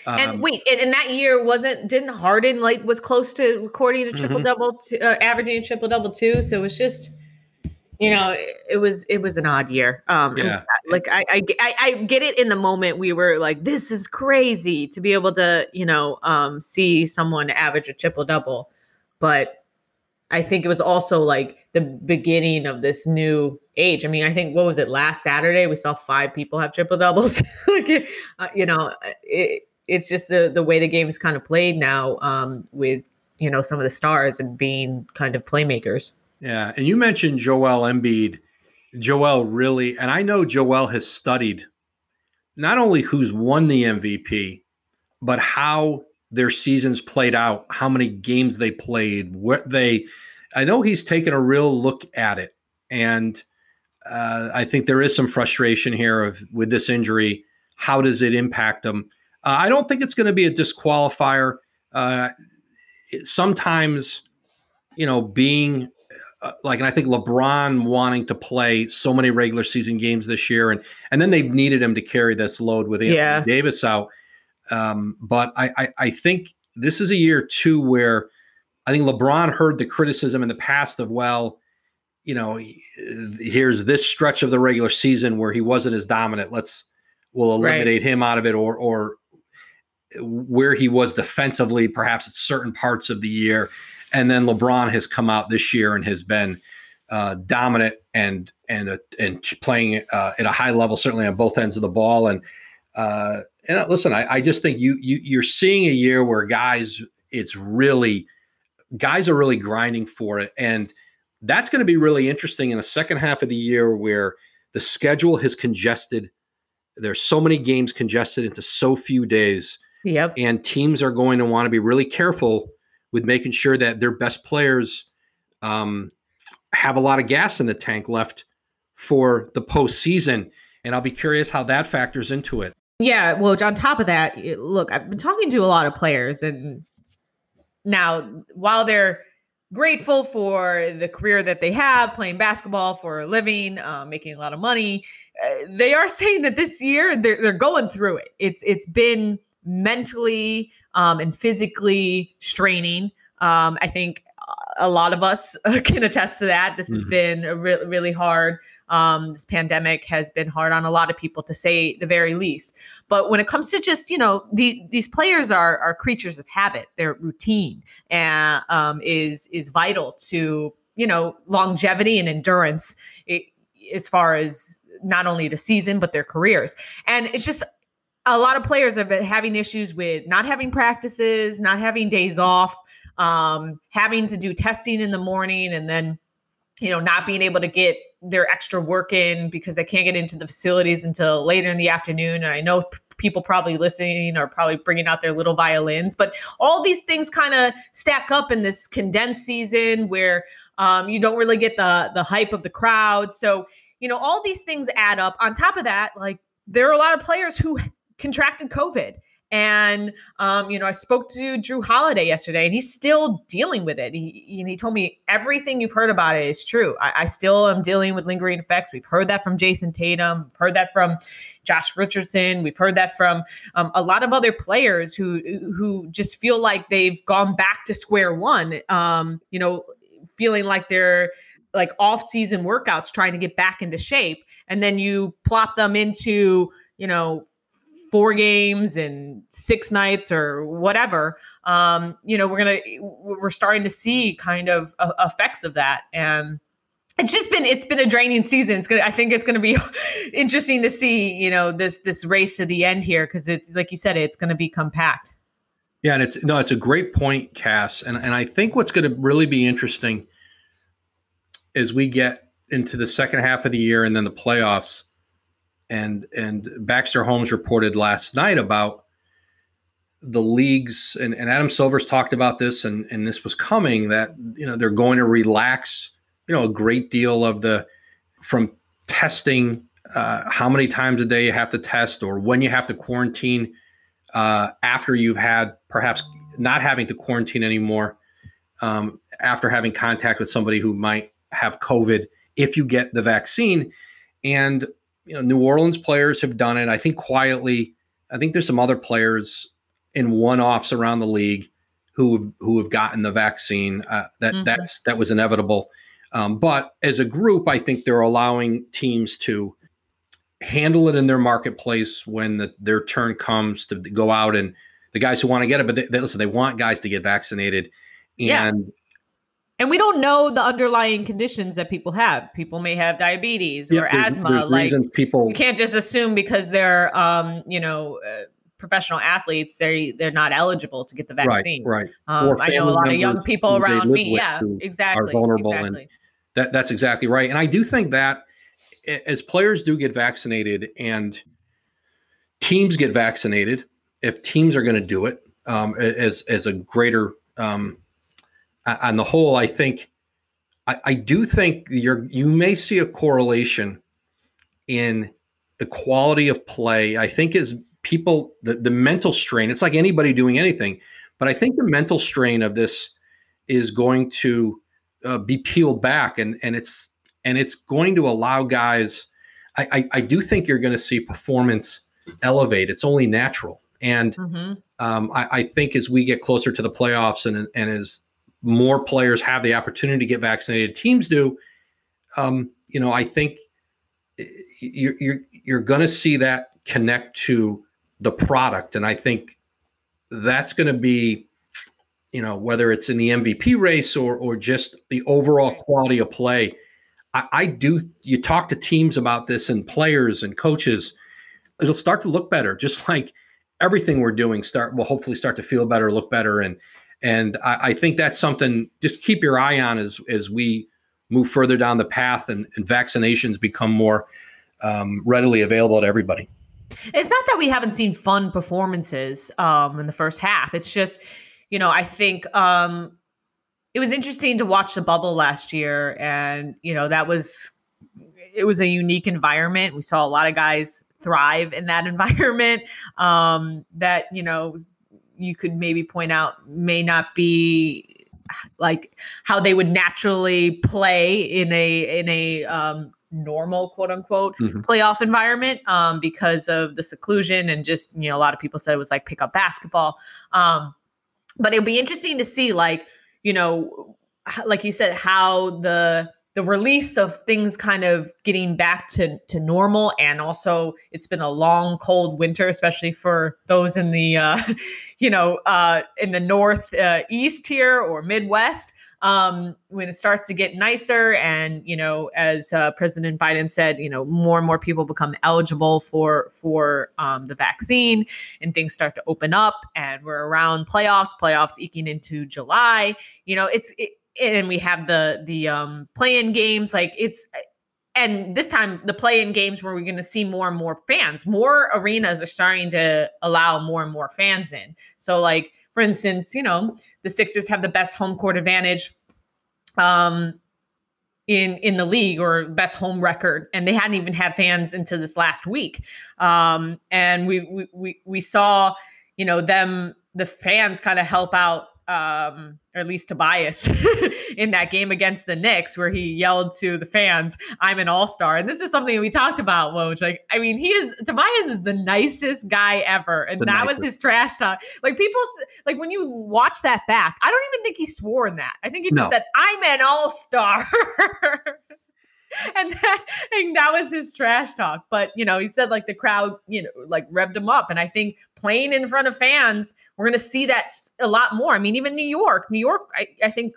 Um, and wait, and, in, that year, wasn't didn't Harden like was close to recording a triple double, mm-hmm. uh, averaging a triple double too? So it was just, you know, it, it was it was an odd year. Um, yeah. like I, I I get it in the moment. We were like, this is crazy to be able to you know um see someone average a triple double, but I think it was also like the beginning of this new age. I mean, I think what was it last Saturday? We saw five people have triple doubles. like, uh, you know, it, it's just the the way the game is kind of played now um, with you know some of the stars and being kind of playmakers. Yeah, and you mentioned Joel Embiid. Joel really, and I know Joel has studied not only who's won the MVP, but how their seasons played out, how many games they played, what they. I know he's taken a real look at it, and uh, I think there is some frustration here of with this injury. How does it impact them? Uh, I don't think it's going to be a disqualifier. Uh, sometimes, you know, being uh, like, and I think LeBron wanting to play so many regular season games this year, and and then they've needed him to carry this load with Anthony yeah. Davis out. Um, but I, I I think this is a year too where I think LeBron heard the criticism in the past of well you know, here's this stretch of the regular season where he wasn't as dominant. Let's we'll eliminate right. him out of it, or or where he was defensively, perhaps at certain parts of the year. And then LeBron has come out this year and has been uh, dominant and and uh, and playing uh, at a high level, certainly on both ends of the ball. And uh, and listen, I, I just think you you you're seeing a year where guys, it's really guys are really grinding for it and that's going to be really interesting in the second half of the year where the schedule has congested. There's so many games congested into so few days. Yep. And teams are going to want to be really careful with making sure that their best players um, have a lot of gas in the tank left for the postseason. And I'll be curious how that factors into it. Yeah. Well, on top of that, look, I've been talking to a lot of players, and now while they're grateful for the career that they have playing basketball for a living um, making a lot of money uh, they are saying that this year they're, they're going through it it's it's been mentally um, and physically straining um, i think a lot of us can attest to that. This has mm-hmm. been re- really hard. Um, this pandemic has been hard on a lot of people, to say the very least. But when it comes to just you know the, these players are are creatures of habit. Their routine and um, is is vital to you know longevity and endurance it, as far as not only the season but their careers. And it's just a lot of players have been having issues with not having practices, not having days off um, having to do testing in the morning and then you know not being able to get their extra work in because they can't get into the facilities until later in the afternoon. And i know p- people probably listening are probably bringing out their little violins but all these things kind of stack up in this condensed season where um, you don't really get the the hype of the crowd. So you know all these things add up. On top of that like there are a lot of players who contracted covid and um, you know, I spoke to Jrue Holiday yesterday, and he's still dealing with it. He, he told me everything you've heard about it is true. I, I, still am dealing with lingering effects. We've heard that from Jayson Tatum. We've heard that from Josh Richardson. We've heard that from um, a lot of other players who who just feel like they've gone back to square one. Um, you know, feeling like they're like off-season workouts trying to get back into shape, and then you plop them into you know four games and six nights or whatever um, you know we're gonna we're starting to see kind of uh, effects of that. And it's just been it's been a draining season. It's gonna i think it's gonna be interesting to see you know this this race to the end here because it's like you said it's gonna be compact. Yeah and it's no it's a great point cass. And, and i think what's gonna really be interesting as we get into the second half of the year and then the playoffs and and Baxter Holmes reported last night about the leagues and, and Adam Silver's talked about this and and this was coming that you know they're going to relax you know a great deal of the from testing uh, how many times a day you have to test or when you have to quarantine uh, after you've had perhaps not having to quarantine anymore um, after having contact with somebody who might have COVID if you get the vaccine. And you know, New Orleans players have done it. I think quietly. I think there's some other players in one-offs around the league who have, who have gotten the vaccine. Uh, that Mhm. that's that was inevitable. Um, but as a group, I think they're allowing teams to handle it in their marketplace when the, their turn comes to go out and the guys who want to get it. But they, they listen, they want guys to get vaccinated, and Yeah. And we don't know the underlying conditions that people have. People may have diabetes or Yep, there's- asthma. there's like people you can't just assume because they're um, you know, uh, professional athletes, they they're not eligible to get the vaccine. right, right. Um, I know a lot of young people around me. Yeah, exactly. vulnerable and- exactly. That that's exactly right. And I do think that as players do get vaccinated and teams get vaccinated, if teams are going to do it um, as as a greater um, on the whole, I think I, I do think you're you may see a correlation in the quality of play. I think as people the, the mental strain, it's like anybody doing anything, but I think the mental strain of this is going to uh, be peeled back and and it's and it's going to allow guys I, I, I do think you're going to see performance elevate. It's only natural. And hmm um, I, I think as we get closer to the playoffs and and as more players have the opportunity to get vaccinated, teams do. Um, you know, I think eh, you're you're you're going to see that connect to the product, and I think that's going to be, you know, whether it's in the MVP race or or just the overall quality of play. I, I do. You talk to teams about this and players and coaches, it'll start to look better, just like everything we're doing start will hopefully start to feel better, look better, and and I, I think that's something just keep your eye on as as we move further down the path and, and vaccinations become more um, readily available to everybody. It's not that we haven't seen fun performances um, in the first half. It's just, you know, I think um, it was interesting to watch the bubble last year, and you know that was it was a unique environment. We saw a lot of guys thrive in that environment. Um, that you know you could maybe point out may not be like how they would naturally play in a in a um, normal quote unquote Mhm. playoff environment um, because of the seclusion and just you know a lot of people said it was like pickup basketball. Um, but it'd be interesting to see like you know like you said how the the release of things kind of getting back to to normal and also it's been a long cold winter especially for those in the uh you know uh in the north uh, east here or midwest um when it starts to get nicer and you know as uh, president biden said you know more and more people become eligible for for um, the vaccine and things start to open up and we're around playoffs playoffs eking into july. You know it's it, and we have the the um play-in games like it's and this time the play-in games where we're going to see more and more fans more arenas are starting to allow more and more fans in. So like for instance you know the sixers have the best home court advantage um in in the league or best home record and they hadn't even had fans into this last week. Um and we we we, we saw you know them the fans kind of help out um or at least Tobias in that game against the Knicks where he yelled to the fans I'm an all-star. And this is something we talked about Woj. Like I mean he is Tobias is the nicest guy ever. And The that was his trash talk. Like people s- like when you watch that back I don't even think he swore in that. I think he just said I'm an all-star and that, and that was his trash talk. But you know, he said like the crowd, you know, like revved him up. And I think playing in front of fans, we're going to see that a lot more. I mean, even New York, New York, I, I think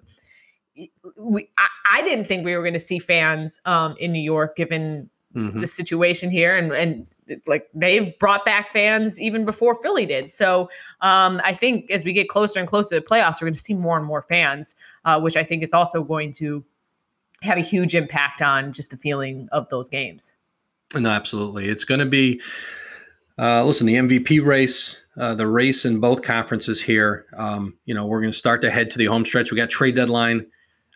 we, I, I didn't think we were going to see fans um, in New York given Mhm. the situation here, and and like they've brought back fans even before Philly did. So um, I think as we get closer and closer to the playoffs, we're going to see more and more fans, uh, which I think is also going to have a huge impact on just the feeling of those games. No, absolutely. It's going to be. Uh, listen, the MVP race, uh, the race in both conferences here. Um, you know, we're going to start to head to the home stretch. We got trade deadline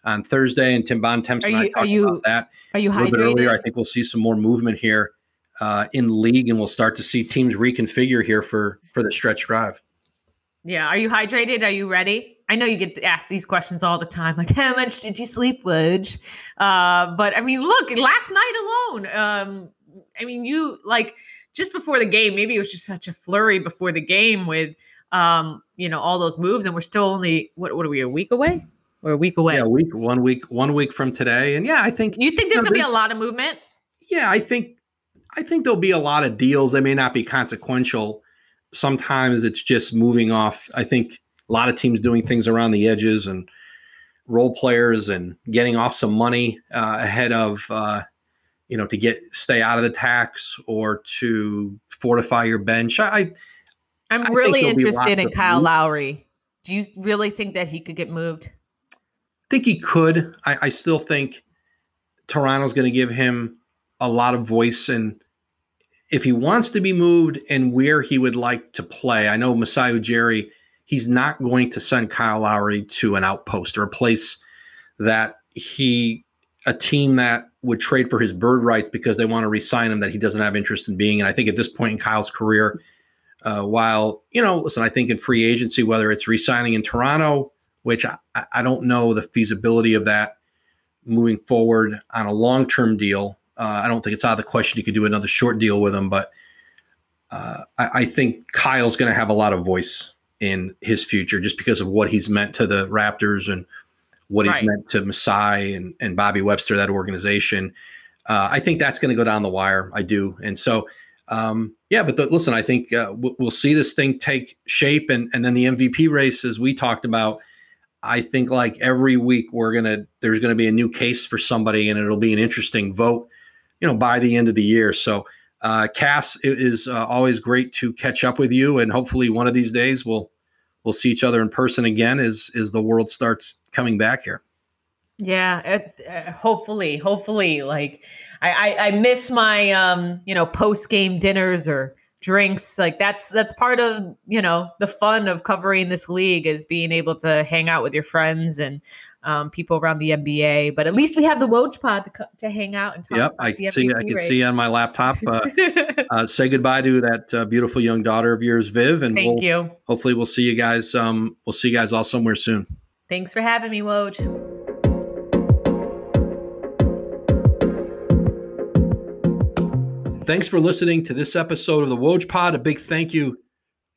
on Thursday, and Tim Bontemps Are and I talked you about that Are you a little bit earlier. I think we'll see some more movement here uh, in league, and we'll start to see teams reconfigure here for for the stretch drive. Yeah. Are you hydrated? Are you ready? I know you get asked these questions all the time, like how much did you sleep, Woj? Uh, but I mean, look, last night alone, um, I mean, you like just before the game, maybe it was just such a flurry before the game with um, you know, all those moves, and we're still only what what are we a week away? We're a week away. Yeah, a week one week one week from today, and yeah, I think you think there's gonna be a lot of movement. Yeah, I think I think there'll be a lot of deals. They may not be consequential. Sometimes it's just moving off. I think a lot of teams doing things around the edges and role players and getting off some money uh, ahead of uh, you know to get stay out of the tax or to fortify your bench. I I'm I really interested in Kyle Lowry. Do you really think that he could get moved? I think he could. I, I still think Toronto's going to give him a lot of voice and if he wants to be moved and where he would like to play. I know Masai Ujiri he's not going to send Kyle Lowry to an outpost or a place that he a team that would trade for his bird rights because they want to re-sign him that he doesn't have interest in being. And I think at this point in Kyle's career, uh, while you know, listen, I think in free agency, whether it's re-signing in Toronto, which I, I don't know the feasibility of that moving forward on a long-term deal. Uh, I don't think it's out of the question you could do another short deal with him, but uh, I, I, think Kyle's going to have a lot of voice in his future just because of what he's meant to the Raptors and what he's meant to Masai and, and Bobby Webster, that organization. Uh, I think that's going to go down the wire. I do. And so, um, yeah, but the, listen, I think uh, we'll see this thing take shape and, and then the MVP race, as we talked about, I think like every week we're going to, there's going to be a new case for somebody and it'll be an interesting vote, you know, by the end of the year. So, uh, Cass, it is uh, always great to catch up with you, and hopefully one of these days we'll we'll see each other in person again as as the world starts coming back here. Yeah, it, uh, hopefully, hopefully, like I, I, I miss my um you know post game dinners or drinks like that's that's part of you know the fun of covering this league is being able to hang out with your friends and um, people around the NBA. But at least we have the Woj Pod to, to hang out and talk. Yep, I can see. I can see you on my laptop. Uh, uh, say goodbye to that uh, beautiful young daughter of yours, Viv. And thank we'll, you. Hopefully, we'll see you guys. Um, we'll see you guys all somewhere soon. Thanks for having me, Woj. Thanks for listening to this episode of the Woj Pod. A big thank you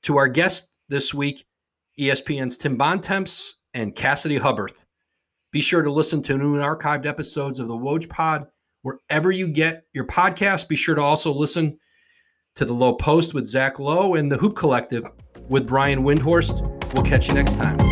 to our guest this week, ESPN's Tim Bontemps and Cassidy Hubbarth. Be sure to listen to new and archived episodes of the Woj Pod wherever you get your podcast. Be sure to also listen to the Low Post with Zach Lowe and the Hoop Collective with Brian Windhorst. We'll catch you next time.